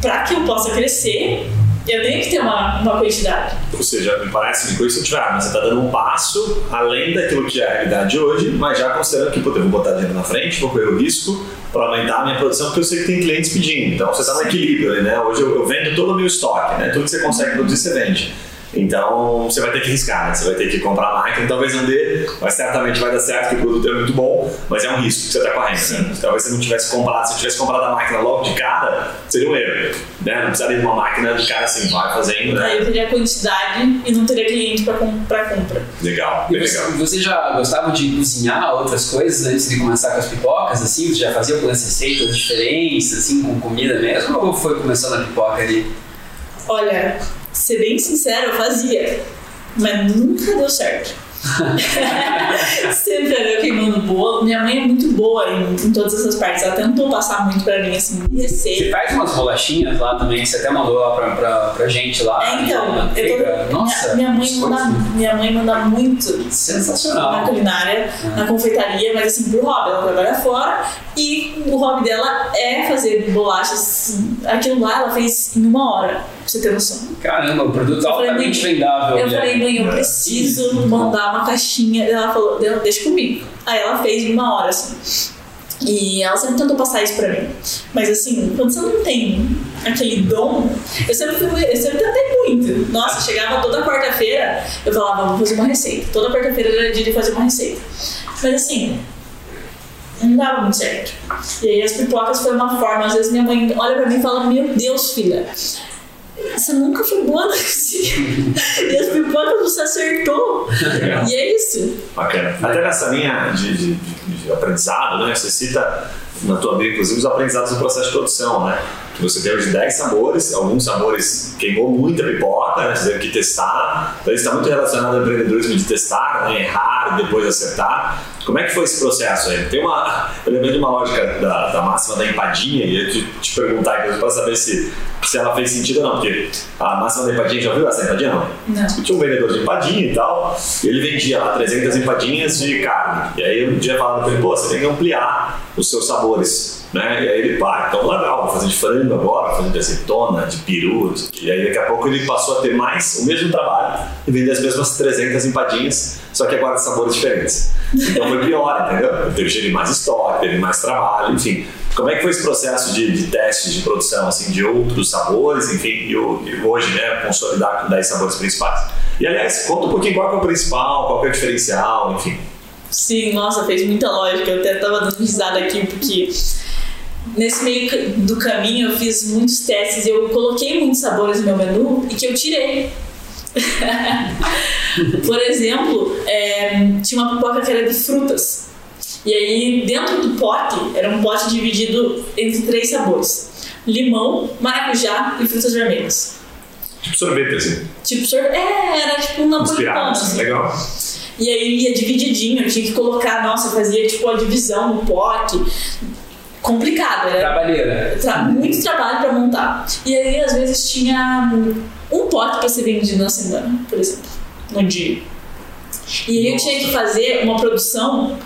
para que eu possa crescer, eu tenho que ter uma, uma quantidade. Ou seja, me parece que com isso eu tiver, mas você está dando um passo além daquilo que é a realidade hoje, mas já considerando que, pô, eu vou botar dinheiro na frente, vou correr o risco para aumentar a minha produção, porque eu sei que tem clientes pedindo. Então você está no equilíbrio, né? Hoje eu, eu, vendo todo o meu estoque, né? Tudo que você consegue produzir, você vende. Então você vai ter que riscar, né? Você vai ter que comprar a máquina, talvez não dê, mas certamente vai dar certo, que o produto é muito bom, mas é um risco que você está correndo. Né? Talvez você não tivesse comprado, se tivesse comprado a máquina logo de cara, seria um erro. Né? Não precisaria de uma máquina de cara assim, vai fazendo. Né? Aí eu teria quantidade e não teria cliente para compra. Legal, bem você, legal. Você já gostava de cozinhar outras coisas antes de começar com as pipocas? Assim, você já fazia algumas receitas diferentes, assim, com comida mesmo? Ou foi começando a pipoca ali? Olha, ser bem sincero, eu fazia, mas nunca deu certo. [laughs] Sempre era eu queimando bolo. Minha mãe é muito boa em, em, todas essas partes. Ela tentou passar muito pra mim, assim, receita. Você faz umas bolachinhas lá também, você até mandou lá pra, pra, pra gente lá. É, então, eu tô, Nossa, minha, mãe manda, minha mãe manda muito. Sensacional. Na culinária, uhum. na confeitaria, mas assim, pro hobby. Ela trabalha fora e o hobby dela é fazer bolachas. Aquilo lá ela fez em uma hora, você ter noção. Caramba, o produto altamente vendável. Eu falei, mãe, eu preciso mandar uma caixinha. Ela falou, deixa comigo. Aí ela fez em uma hora, assim. E ela sempre tentou passar isso pra mim. Mas assim, quando você não tem aquele dom, eu sempre, fui, eu sempre tentei muito. Nossa, chegava toda quarta-feira, eu falava, vou fazer uma receita. Toda quarta-feira era dia de fazer uma receita. Mas assim, não dava muito certo. E aí as pipocas foi uma forma, às vezes minha mãe olha pra mim e fala, meu Deus, filha, você nunca foi boa na cozinha. e as pipocas você acertou. Legal. E é isso. Bacana. Até nessa linha de, de, de aprendizado, né? Você cita na tua bio, inclusive, os aprendizados do processo de produção, né? Que você tem hoje 10 sabores, alguns sabores queimou muita pipoca, né? Você teve que testar. Então, isso está muito relacionado ao empreendedorismo de testar, né? errar e depois acertar. Como é que foi esse processo aí? Tem uma, eu lembrei de uma lógica da, da máxima da empadinha e eu te, te perguntar para saber se, se ela fez sentido ou não, porque a máxima da empadinha, já ouviu essa empadinha? Não. Não. Tinha um vendedor de empadinha e tal, e ele vendia lá 300 empadinhas de carne. E aí um dia falava para ele, pô, você tem que ampliar os seus sabores. Né? E aí ele, pá, então legal, vou fazer de frango agora, vou fazer de azeitona, de peru. E aí daqui a pouco ele passou a ter mais o mesmo trabalho e vender as mesmas 300 empadinhas, só que agora de sabores diferentes. Então foi pior, entendeu? Teve mais estoque, teve mais trabalho, enfim. Como é que foi esse processo de, de testes de produção, assim, de outros sabores, enfim, e, hoje, né, consolidar com 10 sabores principais? E aliás, conta um pouquinho qual é o principal, qual é o diferencial, enfim. Sim, nossa, fez muita lógica. Eu até tava dando risada aqui, porque nesse meio do caminho eu fiz muitos testes eu coloquei muitos sabores no meu menu e que eu tirei. [laughs] Por exemplo, é, tinha uma pipoca que era de frutas. E aí, dentro do pote, era um pote dividido entre três sabores: limão, maracujá e frutas vermelhas. Tipo sorvete, assim. Tipo sorvete. É, era tipo um napolitano. Assim. Legal. E aí ia divididinho, eu tinha que colocar, nossa, fazia tipo a divisão no pote. Complicado, era Trabalheira. tra- muito trabalho pra montar. E aí, às vezes, tinha um pote pra ser vendido na semana, por exemplo, no dia. E aí eu tinha que fazer uma produção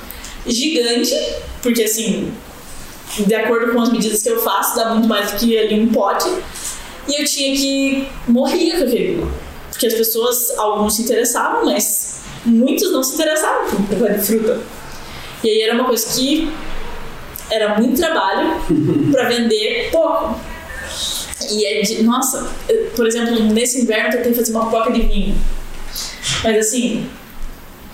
gigante, porque assim, de acordo com as medidas que eu faço, dá muito mais do que ali um pote. E eu tinha que morrer com aquilo. Porque as pessoas, alguns se interessavam, mas muitos não se interessavam por pé de fruta. E aí era uma coisa que era muito trabalho [laughs] pra vender pouco. E é de, nossa, eu, por exemplo, nesse inverno eu tentei fazer uma pipoca de vinho. Mas assim,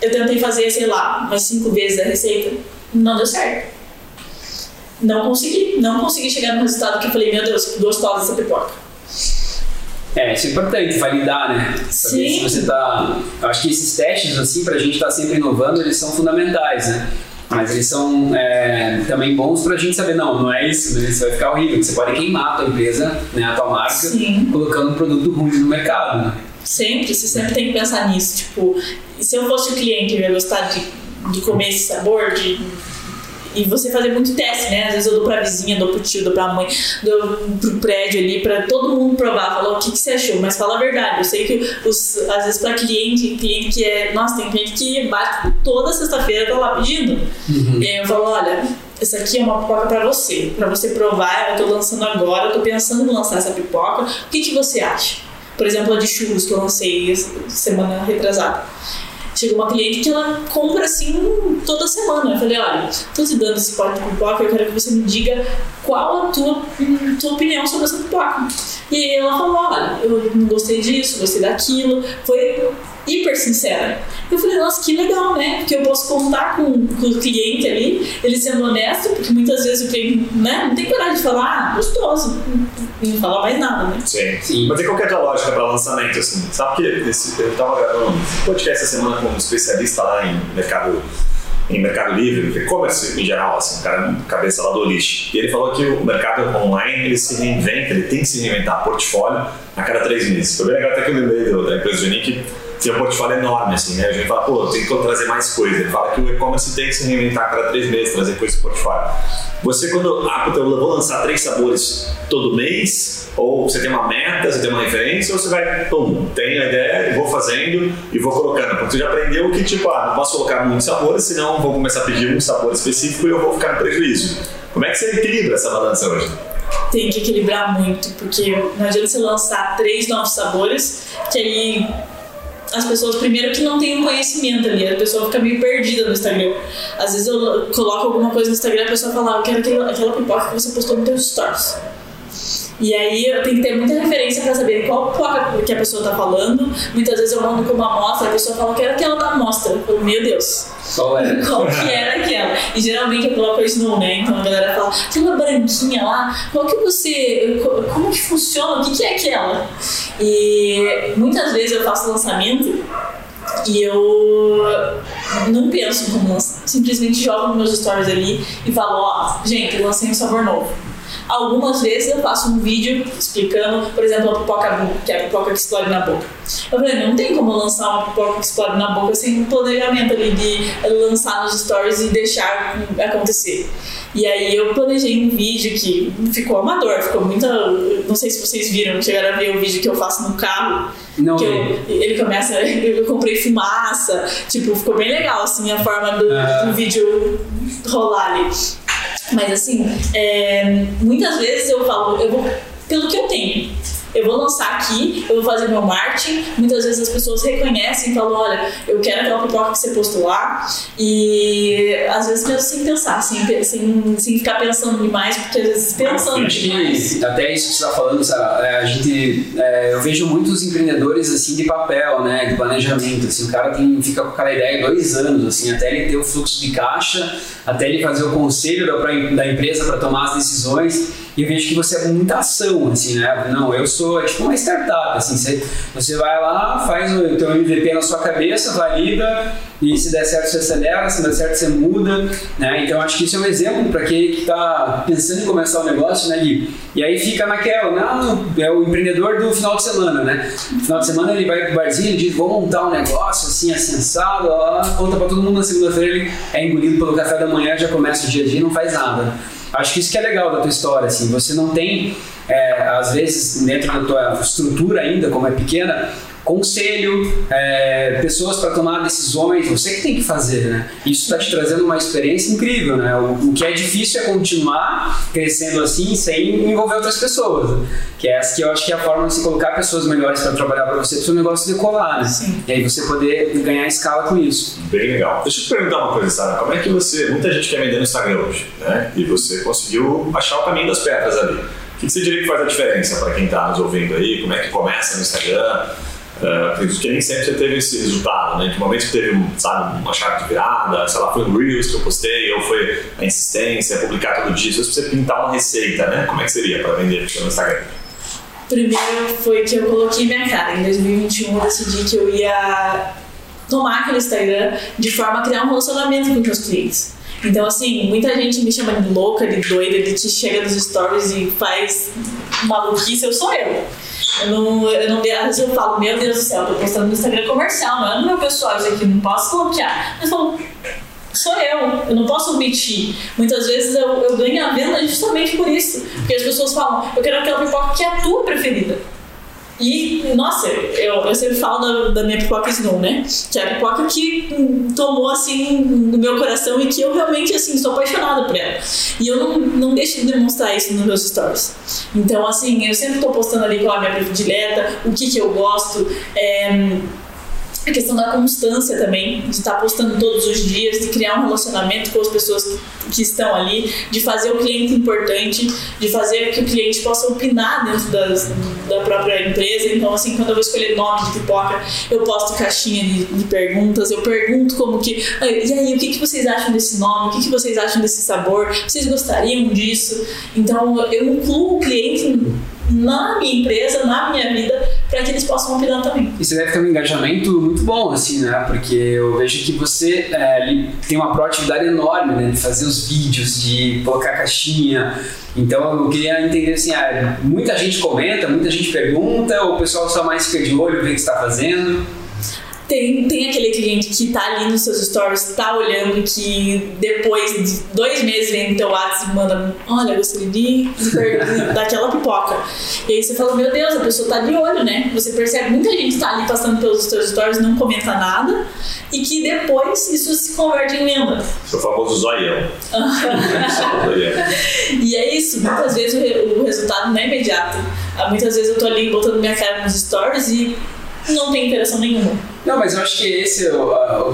eu tentei fazer, sei lá, umas cinco vezes a receita. Não deu certo. Não consegui. Não consegui chegar no resultado que eu falei, meu Deus, que gostosa essa pipoca. É, isso é importante, validar, né? Saber Sim. se você tá. Eu acho que esses testes, assim, pra gente estar sempre inovando, eles são fundamentais, né? Mas eles são é, também bons pra gente saber, não, não é isso, né? Isso vai ficar horrível. Você pode queimar a tua empresa, né, a tua marca, Sim. colocando um produto ruim no mercado, né? Sempre, você sempre tem que pensar nisso. Tipo, se eu fosse o cliente, eu ia gostar de, de comer esse sabor, de. E você fazer muito teste, né? Às vezes eu dou pra vizinha, dou pro tio, dou pra mãe, dou pro prédio ali, pra todo mundo provar, falar o que, que você achou, mas fala a verdade. Eu sei que os, às vezes pra cliente, cliente que é. Nossa, tem cliente que bate toda sexta-feira, tá lá pedindo. E aí eu falo, olha, essa aqui é uma pipoca pra você. Pra você provar, eu tô lançando agora, eu tô pensando em lançar essa pipoca. O que, que você acha? Por exemplo, a de churros que eu lancei semana retrasada. Chegou uma cliente que ela compra assim toda semana. Eu falei, olha, tô te dando esse pote de pipoca, eu quero que você me diga qual a tua, hum, tua opinião sobre essa pipoca. E ela falou, olha, eu não gostei disso, gostei daquilo. Foi hiper sincera. Eu falei, nossa, que legal, né? Porque eu posso contar com, com o cliente ali, ele sendo honesto, porque muitas vezes o cliente né, não tem coragem de falar, ah, gostoso, não fala mais nada, né? Sim. Sim. Mas e qual é a tua lógica para lançamento? Assim? Sabe que esse, eu estava gravando um podcast essa semana com um especialista lá em mercado, em mercado livre, e-commerce em geral, assim, um cara cabeça lá do Olist. E ele falou que o mercado online ele se reinventa, ele tem que se reinventar portfólio a cada três meses. Foi bem legal até que eu lembrei da empresa do Nick tem um portfólio enorme, assim, né? A gente fala, pô, tem que trazer mais coisa. Ele fala que o e-commerce tem que se reinventar cada três meses, trazer coisa pro portfólio. Você, quando, ah, eu vou lançar três sabores todo mês, ou você tem uma meta, você tem uma referência, ou você vai, pum, tenho a ideia, vou fazendo e vou colocando. Porque você já aprendeu que, tipo, ah, não posso colocar muitos sabores, senão vou começar a pedir um sabor específico e eu vou ficar no prejuízo. Como é que você equilibra essa balança hoje? tem que equilibrar muito, porque não adianta você lançar três novos sabores, que aí as pessoas, primeiro, que não tem um conhecimento ali, a pessoa fica meio perdida no Instagram. Às vezes eu coloco alguma coisa no Instagram e a pessoa fala, "Ah, eu quero aquela, aquela pipoca que você postou no teu stories. E aí eu tenho que ter muita referência pra saber qual pipoca que a pessoa tá falando. Muitas vezes eu mando como amostra, a pessoa fala, eu quero aquela da amostra. Eu falo, meu Deus, Qual [laughs] é? qual que era aquela. E geralmente eu coloco isso no né? Então a galera fala, aquela branquinha lá, qual que você. co- Como que funciona? O que, que é aquela? E muitas vezes eu faço lançamento e eu não penso como lançar. Simplesmente jogo nos meus stories ali e falo, ó, gente, eu lancei um sabor novo. Algumas vezes eu faço um vídeo explicando, por exemplo, a pipoca que é a pipoca que explode na boca. Eu falei, não tem como lançar uma pipoca que explode na boca sem um planejamento ali de lançar nos stories e deixar acontecer. E aí eu planejei um vídeo que ficou amador, ficou muita. Não sei se vocês viram, chegaram a ver o vídeo que eu faço no carro. Não que eu, ele começa, [laughs] eu comprei fumaça, tipo, ficou bem legal assim a forma do, Ah. do vídeo rolar ali. Mas assim, é, muitas vezes eu falo, eu vou, pelo que eu tenho, eu vou lançar aqui, eu vou fazer meu marketing. Muitas vezes as pessoas reconhecem e falam: olha, eu quero aquela pipoca que você postou lá. E às vezes penso sem pensar, sem, sem, sem ficar pensando demais, porque às vezes pensando Acho demais. que até isso que você está falando, Sara, é, a gente, é, eu vejo muitos empreendedores assim de papel, né, de planejamento. Assim, o cara tem, fica com aquela ideia dois anos, assim, até ele ter o fluxo de caixa, até ele fazer o conselho da, pra- da empresa para tomar as decisões. E eu vejo que você é muita ação, assim, né? Não, eu sou é tipo uma startup, assim, você, você vai lá, faz o teu MVP na sua cabeça, valida, e se der certo você acelera, se der certo você muda, né? Então acho que isso é um exemplo para quem que está pensando em começar o um negócio, né, Gui? E aí fica naquela, não, é o empreendedor do final de semana, né? No final de semana ele vai pro barzinho e diz, vou montar um negócio assim, assensado, lá, conta para todo mundo na segunda-feira, ele é engolido pelo café da manhã, já começa o dia a dia e não faz nada. Acho que isso que é legal da tua história, assim, você não tem, é, às vezes, dentro da tua estrutura ainda, como é pequena, conselho, é, pessoas para tomar decisões, você que tem que fazer, né? Isso está te trazendo uma experiência incrível, né? O, o, que é difícil é continuar crescendo assim sem envolver outras pessoas, que é essa que eu acho que é a forma de se colocar pessoas melhores para trabalhar para você, para o seu negócio decolar, né? Sim. E aí você poder ganhar escala com isso. Bem legal. Deixa eu te perguntar uma coisa, Sara, como é que você, muita gente quer vender no Instagram hoje, né? E você conseguiu achar o caminho das pedras ali. O que você diria que faz a diferença para quem está nos ouvindo aí? Como é que começa no Instagram? Uh, acredito que nem sempre você teve esse resultado, né? Que momento que teve, sabe, uma chave de virada, sei lá, foi um Reels que eu postei, ou foi a insistência, publicar todo dia, se você pintar uma receita, né? Como é que seria para vender no Instagram? Primeiro foi que eu coloquei minha cara. Em 2021 eu decidi que eu ia tomar aquele Instagram de forma a criar um relacionamento com os meus clientes. Então, assim, muita gente me chama de louca, de doida, de te chega nos stories e faz maluquice, eu sou eu. Eu não, eu não, às vezes eu falo, meu Deus do céu, eu tô postando no Instagram comercial, não é no meu pessoal isso aqui, não posso bloquear. Mas falo, sou eu, eu não posso omitir. Muitas vezes eu, eu ganho a venda justamente por isso. Porque as pessoas falam, eu quero aquela pipoca que é a tua preferida. E, nossa, eu, eu sempre falo da, da minha pipoca Snow, né? Que é a pipoca que tomou, assim, no meu coração e que eu realmente, assim, sou apaixonada por ela. E eu não, não deixo de demonstrar isso nos meus stories. Então, assim, eu sempre tô postando ali qual é a minha predileta, o que que eu gosto, é a questão da constância também, de estar postando todos os dias, de criar um relacionamento com as pessoas que, estão ali, de fazer o cliente importante, de fazer que o cliente possa opinar dentro das, da própria empresa. Então, assim, quando eu vou escolher nome de pipoca, eu posto caixinha de, de perguntas, eu pergunto como que, e aí, o que, que vocês acham desse nome? O que, que vocês acham desse sabor? Vocês gostariam disso? Então, eu incluo o cliente na minha empresa, na minha vida, para que eles possam opinar também. E você deve ter um engajamento muito bom, assim, né? Porque eu vejo que você é, tem uma proatividade enorme, né? De fazer os vídeos, de colocar caixinha. Então eu queria entender assim, ah, muita gente comenta, muita gente pergunta, ou o pessoal só mais fica de olho, vê o que está fazendo? Tem, tem aquele cliente que tá ali nos seus stories, tá olhando, que depois de dois meses vem no teu WhatsApp e manda: Olha, gostaria de, daquela pipoca. E aí você fala: Meu Deus, a pessoa tá de olho, né? Você percebe muita gente tá ali passando pelos teus stories, não comenta nada, e que depois isso se converte em venda. Seu famoso zoião. [laughs] e é isso, muitas vezes o, o resultado não é imediato. Muitas vezes eu tô ali botando minha cara nos stories e não tem interação nenhuma. Não, mas eu acho que esse,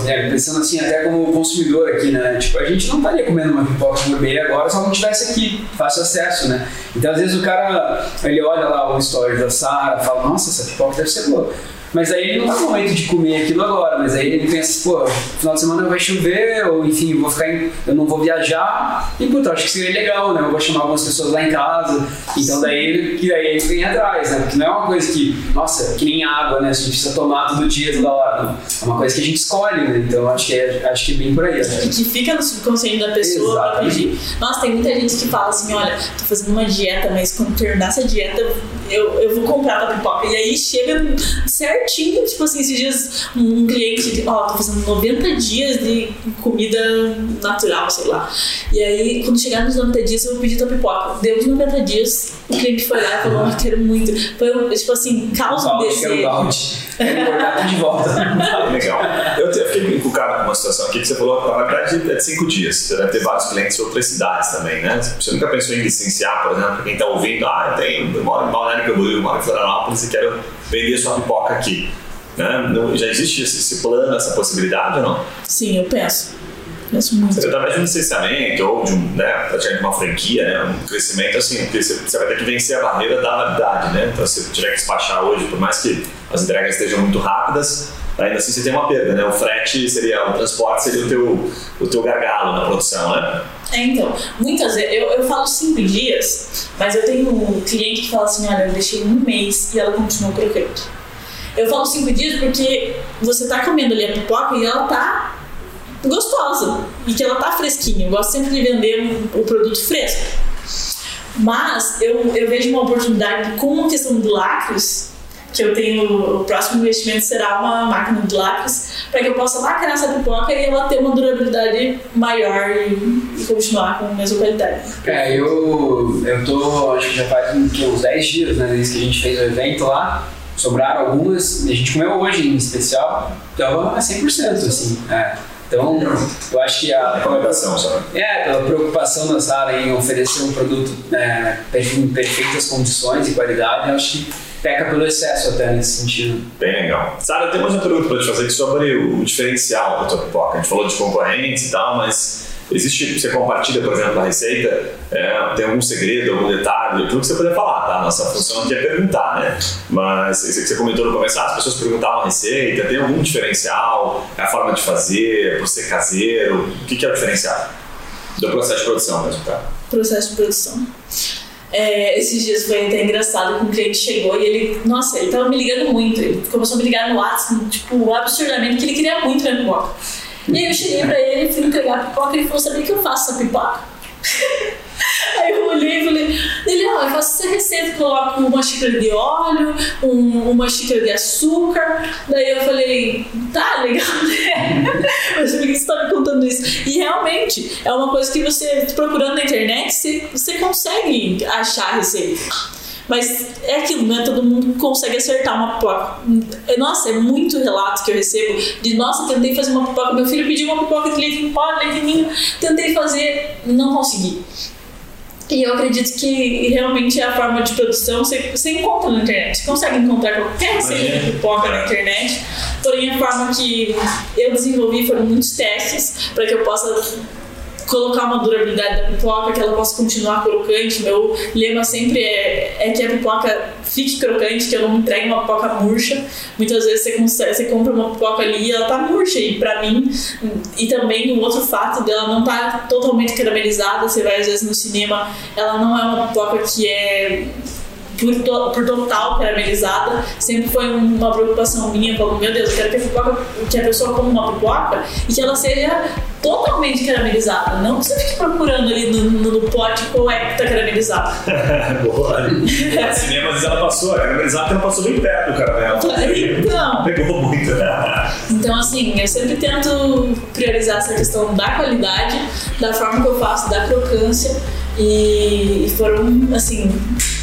é, pensando assim, até como consumidor aqui, né? Tipo, a gente não estaria comendo uma pipoca gourmet agora se ela não tivesse aqui, fácil acesso, né? Então, às vezes, o cara, ele olha lá o story da Sara, fala, nossa, essa pipoca deve ser boa. Mas aí ele não tá no momento de comer aquilo agora, mas aí ele pensa, pô, final de semana vai chover, ou enfim, eu vou ficar em, eu não vou viajar, e puta, acho que seria legal, né? Eu vou chamar algumas pessoas lá em casa. Então daí ele, que daí ele vem atrás, né? Porque não é uma coisa que, nossa, que nem água, né? A gente precisa tomar todo dia, toda hora. Não. É uma coisa que a gente escolhe, né? Então acho que é, acho que é bem por aí. Né? Que fica no subconsciente da pessoa Exatamente. pra pedir. Nossa, tem muita gente que fala assim, olha, tô fazendo uma dieta, mas quando terminar essa dieta, eu, eu vou comprar a pipoca. E aí chega certinho, tipo assim, esses dias um cliente, ó, oh, tô fazendo 90 dias de comida natural, sei lá. E aí, quando chegar nos 90 dias, eu vou pedir tua pipoca. Deu os 90 dias, o cliente foi lá e falou, oh, quero muito. Foi, tipo assim, causa balde. Quero de volta. [laughs] Legal. Eu, fiquei encucado com uma situação aqui que você falou, na verdade, é de 5 dias. Você deve ter vários clientes de outras cidades também, né? Você nunca pensou em licenciar, por exemplo, quem tá ouvindo, ah, eu tenho, eu moro em Balneário Camboriú, eu moro em Florianópolis e quero vender sua pipoca aqui. Né? Não, já existe esse, esse, plano, essa possibilidade ou não? Sim, eu penso. Penso muito. Através de um licenciamento ou de, um, né, praticamente uma franquia, né, um crescimento assim, porque você, você vai ter que vencer a barreira da validade, né? Então, se você tiver que despachar hoje, por mais que as entregas estejam muito rápidas, ainda assim você tem uma perda, né? O frete seria, o transporte seria o teu, o teu gargalo na produção, né? É, então, muitas vezes, eu, eu falo cinco dias, mas eu tenho um cliente que fala assim, olha, eu deixei um mês e ela continuou crocante. Eu falo cinco dias porque você tá comendo ali a pipoca e ela tá gostosa e que ela tá fresquinha. Eu gosto sempre de vender o produto fresco. Mas eu, eu vejo uma oportunidade com a questão do lacres, que eu tenho, o próximo investimento será uma máquina de lacres, para que eu possa lacrar essa pipoca e ela ter uma durabilidade maior e, e continuar com a mesma qualidade. É, eu, eu tô, acho que já faz uns 10 dias, né, desde que a gente fez o evento lá, sobraram algumas, a gente comeu hoje em especial, então é 100%, assim, é. Então, eu acho que a. Recomendação, sabe? É, pela preocupação da Sara em oferecer um produto é, em perfeitas condições e qualidade, eu acho que peca pelo excesso até nesse sentido. Bem legal. Sara, tem mais uma pergunta para te fazer aqui sobre o diferencial da tua pipoca. A gente falou de concorrentes e tal, mas Existe, você compartilha, por exemplo, a receita, é, tem algum segredo, algum detalhe, tudo que você puder falar, tá? Nossa função aqui é perguntar, né? Mas isso que você comentou no começo, ah, as pessoas perguntavam a receita, tem algum diferencial, é a forma de fazer, por ser caseiro, o que, que é o diferencial? Do processo de produção mesmo, tá? Processo de produção. É, esses dias foi até engraçado que um cliente chegou e ele, nossa, ele tava me ligando muito. Ele começou a me ligar no WhatsApp, tipo, absurdamente, que ele queria muito minha pipoca. E aí eu cheguei pra ele, fui entregar a pipoca e ele falou: Sabia que eu faço essa pipoca? [laughs] Aí eu olhei e falei, ele, ah, eu faço essa receita, coloco uma xícara de óleo, um, uma xícara de açúcar. Daí eu falei, tá, legal, né? [laughs] Mas por que você tá me contando isso? E realmente, é uma coisa que você, procurando na internet, você, você consegue achar a receita. Mas é aquilo, né? Todo mundo consegue acertar uma pipoca. Nossa, é muito relato que eu recebo de nossa, tentei fazer uma pipoca, meu filho pediu uma pipoca de leite em pó, leite em ninho, tentei fazer, não consegui. E eu acredito que realmente é a forma de produção você, você encontra na internet. Você consegue encontrar qualquer receita de pipoca na internet. Porém, a forma que eu desenvolvi foram muitos testes para que eu possa colocar uma durabilidade da pipoca, que ela possa continuar crocante. Meu lema sempre é, é que a pipoca fique crocante, que eu não entregue uma pipoca murcha. Muitas vezes você, consegue, você compra uma pipoca ali e ela tá murcha. E pra mim, e também o outro fato dela não tá totalmente caramelizada, você vai às vezes no cinema, ela não é uma pipoca que é por, por total caramelizada, sempre foi uma preocupação minha, falando, meu Deus, eu quero que a, pipoca, que a pessoa coma uma pipoca e que ela seja totalmente caramelizada. Não que você fique procurando ali no, no, no pote qual é que tá caramelizado. [laughs] Boa. [laughs] Cinema, às vezes ela passou, a caramelizada ela passou bem perto do caramelo. Então. Pegou muito. [laughs] então, assim, eu sempre tento priorizar essa questão da qualidade, da forma que eu faço, da crocância. E foram, assim,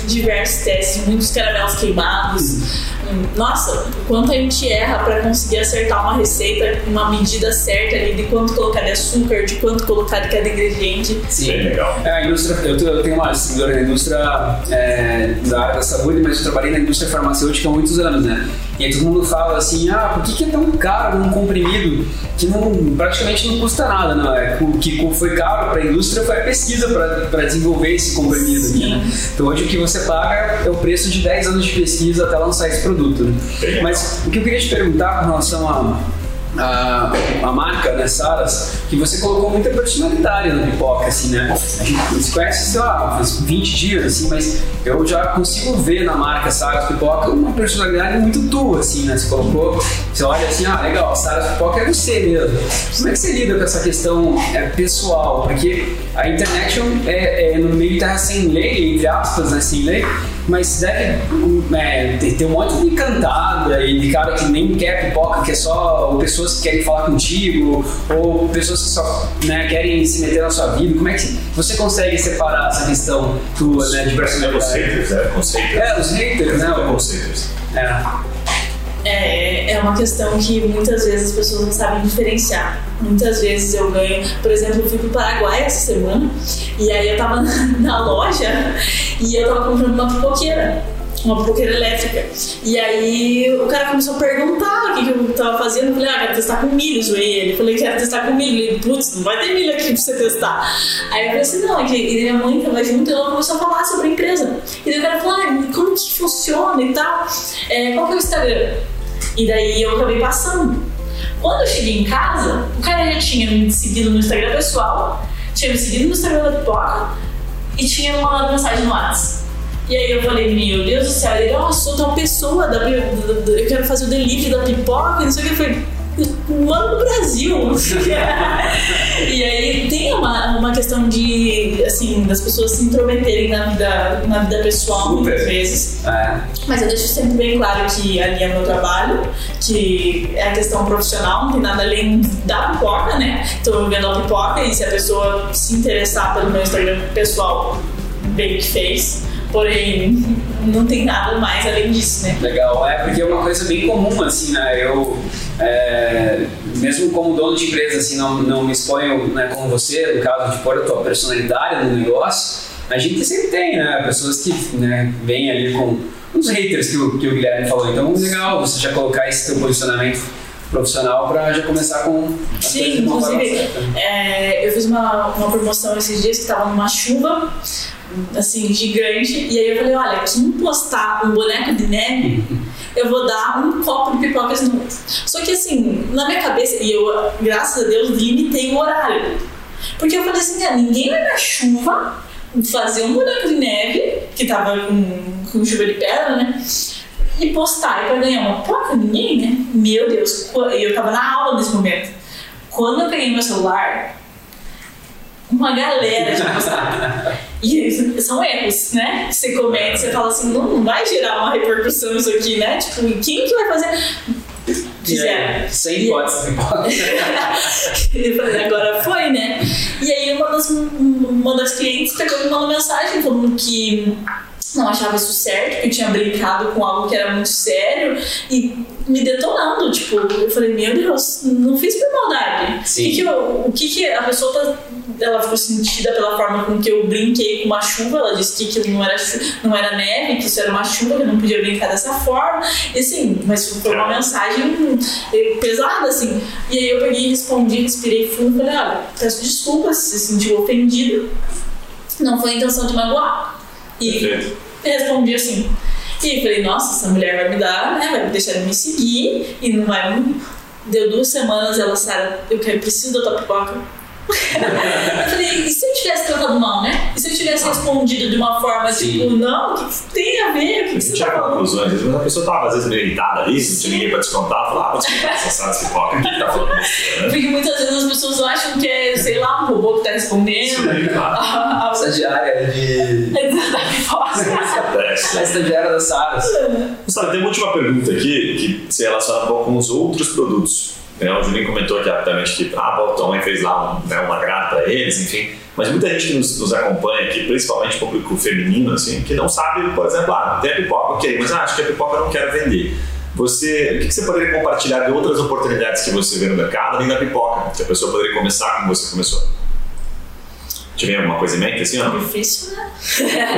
diversos testes, muitos caramelos queimados. Nossa, quanto a gente erra para conseguir acertar uma receita, uma medida certa ali de quanto colocar de açúcar, de quanto colocar de cada ingrediente. Sim, Bem legal. É, a indústria, eu, tenho uma distribuidora na indústria é, da área da saúde, mas eu trabalhei na indústria farmacêutica há muitos anos, né? E aí todo mundo fala assim, ah, por que, que é tão caro um comprimido que não, praticamente não custa nada, não? É, o que foi caro para a indústria foi a pesquisa para desenvolver esse comprimido aqui, né? Então hoje o que você paga é o preço de 10 anos de pesquisa até lançar esse produto. Né? Mas o que eu queria te perguntar com relação a a, a marca, né, Saras, que você colocou muita personalidade na pipoca, assim, né? A gente se conhece, sei lá, faz 20 dias, assim, mas eu já consigo ver na marca Saras Pipoca uma personalidade muito tua, assim, né? Você colocou, você olha assim, ah, legal, Saras Pipoca é você mesmo. Como é que você lida com essa questão é, pessoal? Porque a internet é, é no meio terra sem lei, entre aspas, né, sem lei, mas deve é, ter, um monte de cantada e de cara que nem quer pipoca, que é só pessoas que querem falar contigo, ou pessoas que só né, querem se meter na sua vida. Como é que você consegue separar essa questão tua né, de personalidade? Os haters? Conceitos. É, os haters, né? Conceitos. É. É, é uma questão que muitas vezes as pessoas não sabem diferenciar. Muitas vezes eu ganho, por exemplo, eu fui pro Paraguai essa semana e aí eu tava [laughs] na loja e eu tava comprando uma pipoqueira uma pipoqueira elétrica. E aí o cara começou a perguntar o que, que eu tava fazendo. Eu falei, ah, quero testar com milho, zoei ele. Falei, quero testar com milho. Ele, putz, não vai ter milho aqui pra você testar. Aí eu falei assim, não, é que e minha mãe tava junto e ela começou a falar sobre a empresa. E daí o cara falou, ah, como que funciona e tal? É, qual que é o Instagram? E daí eu acabei passando. Quando eu cheguei em casa, o cara já tinha me seguido no Instagram pessoal tinha me seguido no Instagram da pipoca e tinha mandado mensagem no WhatsApp. E aí eu falei, meu Deus do céu, ele, ó, sou tal pessoa, da, da- da- eu quero fazer o delivery da pipoca, não sei o que. Eu falei, mano do Brasil. [laughs] e aí tem uma, uma questão de, assim, das pessoas se intrometerem na vida, na vida pessoal Super. muitas vezes. É. Mas eu deixo sempre bem claro que ali é meu trabalho, que é a questão profissional, não tem nada além da pipoca, né? Então eu vendo a pipoca e se a pessoa se interessar pelo meu Instagram pessoal, bem que fez. Porém, não tem nada mais além disso, né? Legal, é porque é uma coisa bem comum, assim, né? Eu, é, mesmo como dono de empresa, assim, não, não me exponho né, como você, no caso de pôr a tua personalidade no negócio, a gente sempre tem, né? Pessoas que né, vêm ali com uns haters que o, que o Guilherme falou. Então, legal você já colocar esse teu posicionamento profissional para já começar com as Sim, inclusive, é, eu fiz uma, uma promoção esses dias que tava numa chuva, assim, gigante, e aí eu falei, olha, quem postar um boneco de neve, eu vou dar um copo de pipocas no. Só que assim, na minha cabeça, e eu, graças a Deus, limitei o horário. Porque eu falei assim, cara, ninguém vai na chuva fazer um boneco de neve, que tava com, com chuva de pedra, né? E postar e pra ganhar uma pipoca, ninguém, né? Meu Deus, eu tava na aula nesse momento. Quando eu peguei meu celular, uma galera tinha postado. [laughs] E são erros, né? Você comenta, você fala assim, não, não vai gerar uma repercussão isso aqui, né? Tipo, quem que vai fazer? Fizeram. Sem hipótese [laughs] agora foi, né? E aí uma das, uma das clientes pegou e me mandou mensagem falando que não achava isso certo, que eu tinha brincado com algo que era muito sério e me detonando, tipo, eu falei, meu Deus, não fiz por maldade. O Sim. que que, eu- o que que a pessoa tá, ela ficou sentida pela forma com que eu brinquei com uma chuva, ela disse que aquilo não era, não era neve, que isso era uma chuva, que eu não podia brincar dessa forma, e assim, mas foi uma mensagem eh, pesada, assim. E aí eu peguei, respondi, respirei fundo falei, olha, peço desculpas se se sentiu ofendido, não foi a intenção de magoar. E Perfeito. Respondi assim. E falei, nossa, essa mulher vai me dar, né? Vai me deixar de me seguir e não vai. Deu duas semanas, ela, Sara, eu quero, preciso da tua pipoca. Eu falei, e se eu tivesse tratado mal, né? E se eu tivesse respondido de uma forma Sim. tipo, não, o que, tem a ver? O que, que você Tinha tá conclusões, às vezes a pessoa tava às vezes meio irritada ali, não tinha ninguém pra descontar, falava, ah, vou descontar essa sala de pipoca, o que que tá falando né? Porque muitas vezes as pessoas acham que é, sei lá, um robô que tá respondendo. Sim, claro. [laughs] A, a, Estagiária de. da pipoca. A estagiária da Saras. Sabe, tem uma última pergunta aqui que se relaciona um pouco com os outros produtos. Né? O Julinho comentou aqui rapidamente que ah, tua mãe fez lá um, né, um agrado para eles, enfim. Mas muita gente que nos, nos acompanha aqui, principalmente público feminino, assim, que não sabe, por exemplo, ah, tem a pipoca, ok, mas ah, acho que a pipoca eu não quero vender. Você, o que que você poderia compartilhar de outras oportunidades que você vê no mercado, além da pipoca? Que a pessoa poderia começar como você começou? Tiver alguma coisa em mente, assim, não? Difícil, né?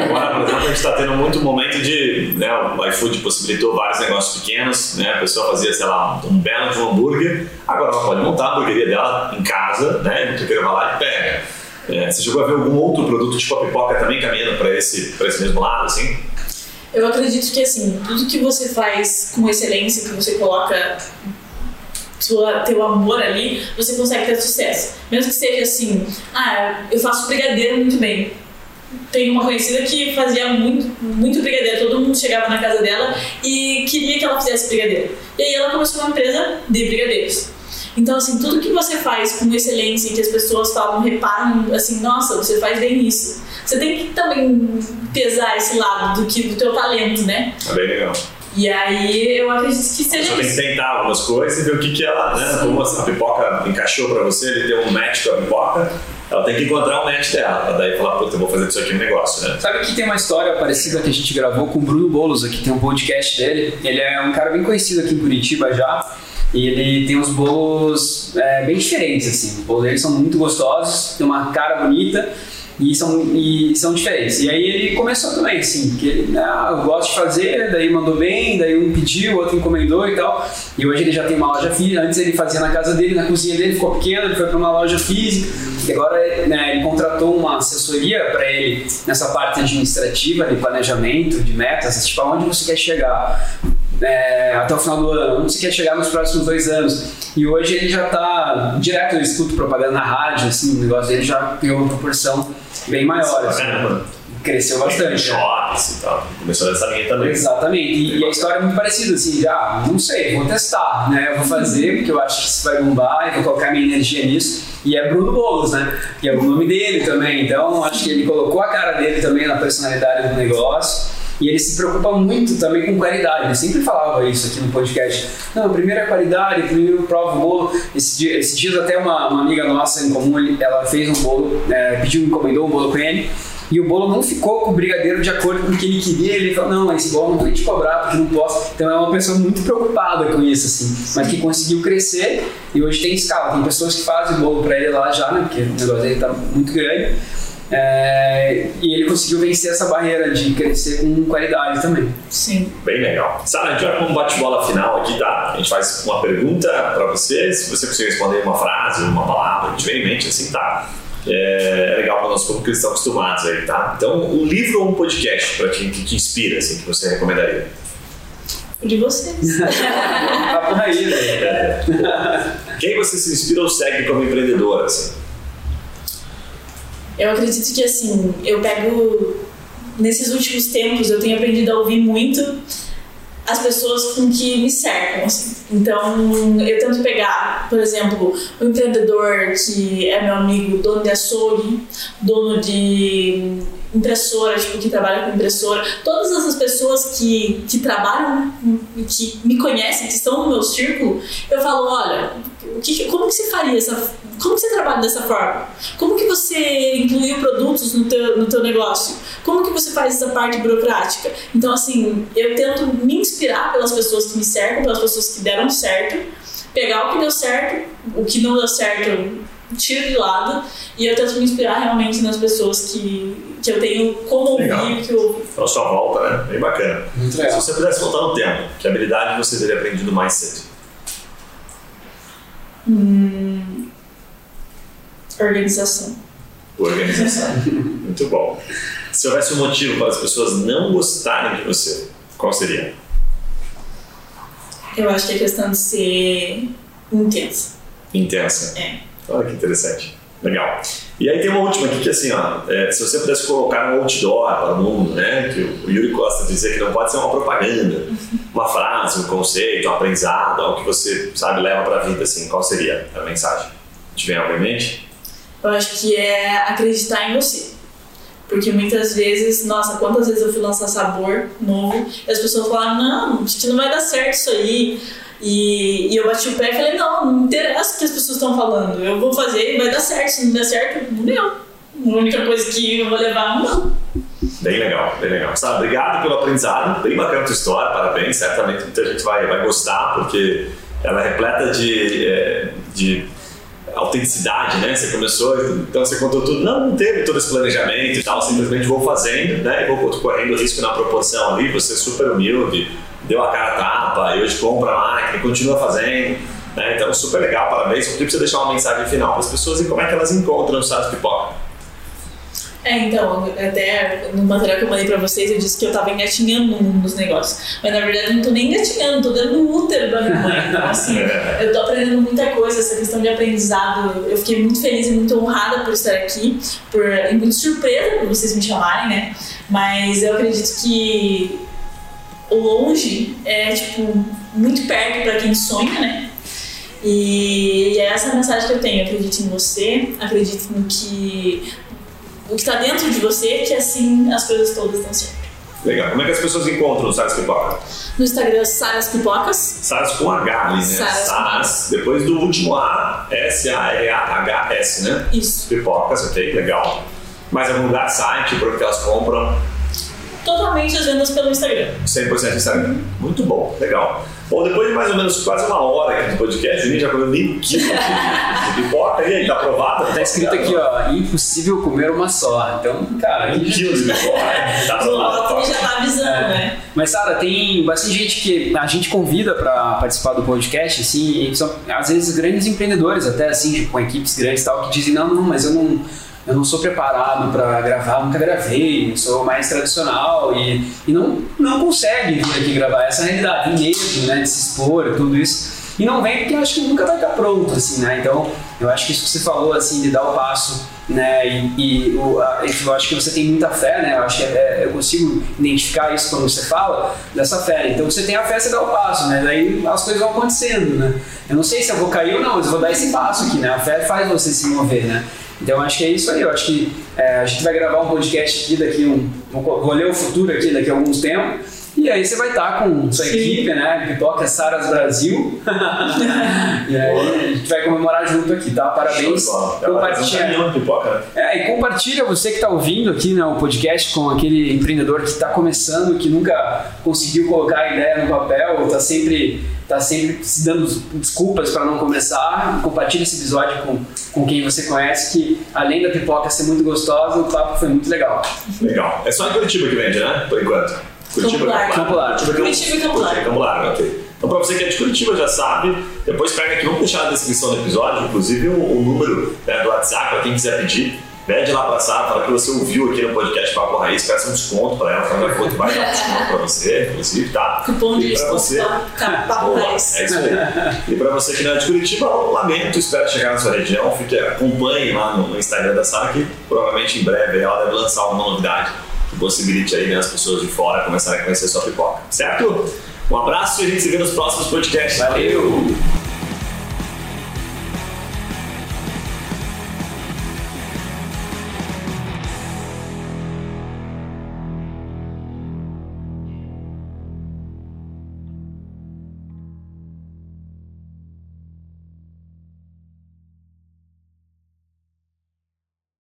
Agora, por exemplo, a gente está tendo muito momento de. Né, o iFood possibilitou vários negócios pequenos, né, a pessoa fazia, sei lá, um belo de um hambúrguer, agora ela pode montar a hamburgueria dela em casa, né, e motoqueiro vai lá e pega. É, você chegou a ver algum outro produto, tipo a pipoca, também caminhando para esse, pra esse mesmo lado, assim? Eu acredito que assim, tudo que você faz com excelência, que você coloca sua, teu amor ali, você consegue ter sucesso. Mesmo que seja assim, ah, eu faço brigadeiro muito bem. Tem uma conhecida que fazia muito, muito brigadeiro, todo mundo chegava na casa dela e queria que ela fizesse brigadeiro. E aí ela começou uma empresa de brigadeiros. Então, assim, tudo que você faz com excelência e que as pessoas falam, reparam, assim, nossa, você faz bem isso. Você tem que também pesar esse lado do, que, do teu talento, né? É bem legal. E aí eu acredito que Você seja tem que isso. tentar algumas coisas e ver o que, que ela, né, como a pipoca encaixou para você, ele deu um match com a pipoca, ela tem que encontrar um match dela, pra daí falar, puta, eu vou fazer disso aqui um negócio, né? Sabe que tem uma história parecida que a gente gravou com o Bruno Boulos aqui, tem um podcast dele. Ele é um cara bem conhecido aqui em Curitiba já. E ele tem uns bolos é, bem diferentes, assim. Os bolos dele são muito gostosos, tem uma cara bonita e são, e são diferentes. E aí ele começou também, assim, que ele, ah, eu gosto de fazer, daí mandou bem, daí um pediu, outro encomendou e tal. E hoje ele já tem uma loja física. Antes ele fazia na casa dele, na cozinha dele, ficou pequeno, ele foi para uma loja física. E agora né, ele contratou uma assessoria para ele nessa parte administrativa, de planejamento, de metas, tipo, aonde você quer chegar. é, até o final do ano, onde você quer chegar nos próximos dois anos. E hoje ele já está direto, eu escuto propaganda na rádio, assim, o negócio dele já tem uma proporção bem maior. Assim, cresceu bastante. Né? Shops e tal. Começou nessa linha também. Exatamente. E, e, a história é muito parecida, assim, já, não sei, vou testar, né? Eu vou fazer, porque eu acho que isso vai bombar e vou colocar minha energia nisso. E é Bruno Boulos, né? E é o nome dele também. Então, acho que ele colocou a cara dele também na personalidade do negócio. E ele se preocupa muito também com qualidade. Ele sempre falava isso aqui no podcast. Não, primeiro é qualidade, primeiro prova o bolo. Esses dias, esse dias até uma, uma, amiga nossa em comum, ela fez um bolo, é, pediu, encomendou um bolo com ele. E o bolo não ficou com o brigadeiro de acordo com o que ele queria. Ele falou: Não, esse bolo não vou te cobrar porque não posso. Então é uma pessoa muito preocupada com isso, assim. Mas que conseguiu crescer e hoje tem escala. Tem pessoas que fazem bolo para ele lá já, né? Porque o negócio dele tá muito grande. É, e ele conseguiu vencer essa barreira de crescer com qualidade também. Sim. Bem legal. Sara, a gente vai para um bate-bola final aqui, tá? A gente faz uma pergunta para você. Se você conseguir responder uma frase, uma palavra, que tiver em mente, assim, tá? É, é legal para nós como que eles estão acostumados aí, tá? Então, um livro ou um podcast para ti que te inspira, assim, que você recomendaria? O de vocês. [laughs] Papo raiz, né? Quem você se inspira ou segue como empreendedora, assim? Eu acredito que, assim, eu pego... Nesses últimos tempos, eu tenho aprendido a ouvir muito as pessoas com que me cercam. Assim. Então, eu tento pegar, por exemplo, um empreendedor que é meu amigo, dono de açougue, dono de impressora, tipo, que trabalha com impressora, todas essas pessoas que, que trabalham, que me conhecem, que estão no meu círculo, eu falo, olha, o que, como que você faria essa, como que você trabalha dessa forma? Como que você incluiu produtos no teu, no teu negócio? Como que você faz essa parte burocrática? Então, assim, eu tento me inspirar pelas pessoas que me cercam, pelas pessoas que deram certo, pegar o que deu certo, o que não deu certo, tiro de lado e eu tento me inspirar realmente nas pessoas que, que eu tenho como ouvir que eu Então, sua volta, né? Bem bacana. Muito legal. Se você pudesse voltar no tempo, que habilidade você teria aprendido mais cedo? Hum, organização. Organização. [laughs] Muito bom. Se houvesse um motivo para as pessoas não gostarem de você, qual seria? Eu acho que é questão de ser intensa. Intensa. É. Olha que interessante. Legal. E aí tem uma última aqui que assim, ó, é, se você pudesse colocar um outdoor para o mundo, né, que o Yuri gosta de dizer que não pode ser uma propaganda, uma frase, um conceito, um aprendizado, algo que você, sabe, leva para a vida, assim, qual seria a mensagem? Te vem algo em mente? Eu acho que é acreditar em você. Porque muitas vezes, nossa, quantas vezes eu fui lançar sabor novo e as pessoas falaram, não, que não vai dar certo isso aí. E, e, eu bati o pé e falei, não, não interessa o que as pessoas estão falando, eu vou fazer e vai dar certo, se não der certo, não deu. A única coisa que eu vou levar, não. Bem legal, bem legal. Sabe, obrigado pelo aprendizado, bem bacana a tua história, parabéns, certamente muita gente vai, vai gostar, porque ela é repleta de, é, de autenticidade, né? Você começou, então você contou tudo, não, não teve todo esse planejamento e tal, simplesmente vou fazendo, né? E vou correndo risco na proporção ali, você é super humilde, deu a cara a tapa e hoje compra a máquina e continua fazendo. Né? Então, super legal, parabéns. Eu pra você deixar uma mensagem final para as pessoas e como é que elas encontram o Sato Pipoca. É, então, até no material que eu mandei pra vocês, eu disse que eu tava engatinhando nos negócios. Mas na verdade eu não tô nem engatinhando, tô dando no útero da minha mãe. Então, assim, [laughs] eu tô aprendendo muita coisa, essa questão de aprendizado. Eu fiquei muito feliz e muito honrada por estar aqui, por, e muito surpresa por vocês me chamarem, né? Mas eu acredito que o longe é, tipo, muito perto para quem sonha, né? E, e é essa a mensagem que eu tenho. Acredite em você, acredite no que o que está dentro de você, que assim as coisas todas dão certo. Legal. Como é que as pessoas encontram o Saras Pipoca? No Instagram, Saras Pipocas. Saras com H ali, né? Saras, Saras depois do último A, S-A-R-A-H-S, né? Isso. Pipocas, ok, legal. Mais algum lugar, site, por que elas compram? Totalmente as vendas pelo Instagram. 100% Instagram. Muito bom, legal. Bom, depois de mais ou menos quase uma hora aqui do podcast, a gente já comeu meio quilo de pipoca. E aí, tá aprovado? Tá escrito aqui, ó, impossível comer uma só. Então, cara... Um quilo de pipoca. Tá aprovado. O já tá avisando, é. né? Mas, Sara, tem bastante gente que a gente convida para participar do podcast, assim, e são, às vezes, grandes empreendedores até, assim, com equipes grandes e tal, que dizem, não, não, mas eu não eu não sou preparado para gravar, nunca gravei, sou mais tradicional e, e não, não consegue vir aqui gravar. Essa realidade, tem medo né, de se expor tudo isso. E não vem porque eu acho que nunca vai estar pronto, assim, né? Então, eu acho que isso que você falou, assim, de dar o passo, né? E, e o, a, eu acho que você tem muita fé, né? Eu acho que é, eu consigo identificar isso quando você fala, dessa fé. Então, você tem a fé, você dá o passo, né? Daí as coisas vão acontecendo, né? Eu não sei se eu vou cair ou não, mas eu vou dar esse passo aqui, né? A fé faz você se mover, né? Então acho que é isso aí. Eu acho que é, a gente vai gravar um podcast aqui daqui um. Vou ler o futuro aqui daqui a alguns tempos. E aí você vai estar com sua Sim. equipe, né? Pipoca Saras Brasil. [laughs] e aí a gente vai comemorar junto aqui, tá? Parabéns. Compartilha. né? É, e compartilha você que está ouvindo aqui né, o podcast com aquele empreendedor que está começando, que nunca conseguiu colocar a ideia no papel, está sempre, tá sempre se dando desculpas para não começar. Compartilha esse episódio com, com quem você conhece, que além da pipoca ser muito gostosa, o papo foi muito legal. Legal. É só em Curitiba que vende, né? Por enquanto. Curitiba Campo Largo. Curitiba e Campo Largo. Campo Largo, ok. Então, para você que é de Curitiba já sabe, depois pega aqui, vamos deixar na descrição do episódio, inclusive o, o número né, do WhatsApp para quem quiser pedir. Pede lá pra Sara, fala que você ouviu aqui no podcast Papo Raiz, peça um desconto pra ela, fala que vai dar desconto pra você, inclusive, tá? Cupom de desconto você... Papo Raiz. É isso aí. E pra você que não é de Curitiba, lamento, espero chegar na sua região, fique, acompanhe lá no, no Instagram da Sara, que provavelmente em breve ela deve lançar uma novidade que possibilite aí né, as pessoas de fora começarem a conhecer sua pipoca, certo? Um abraço e a gente se vê nos próximos podcasts. Valeu.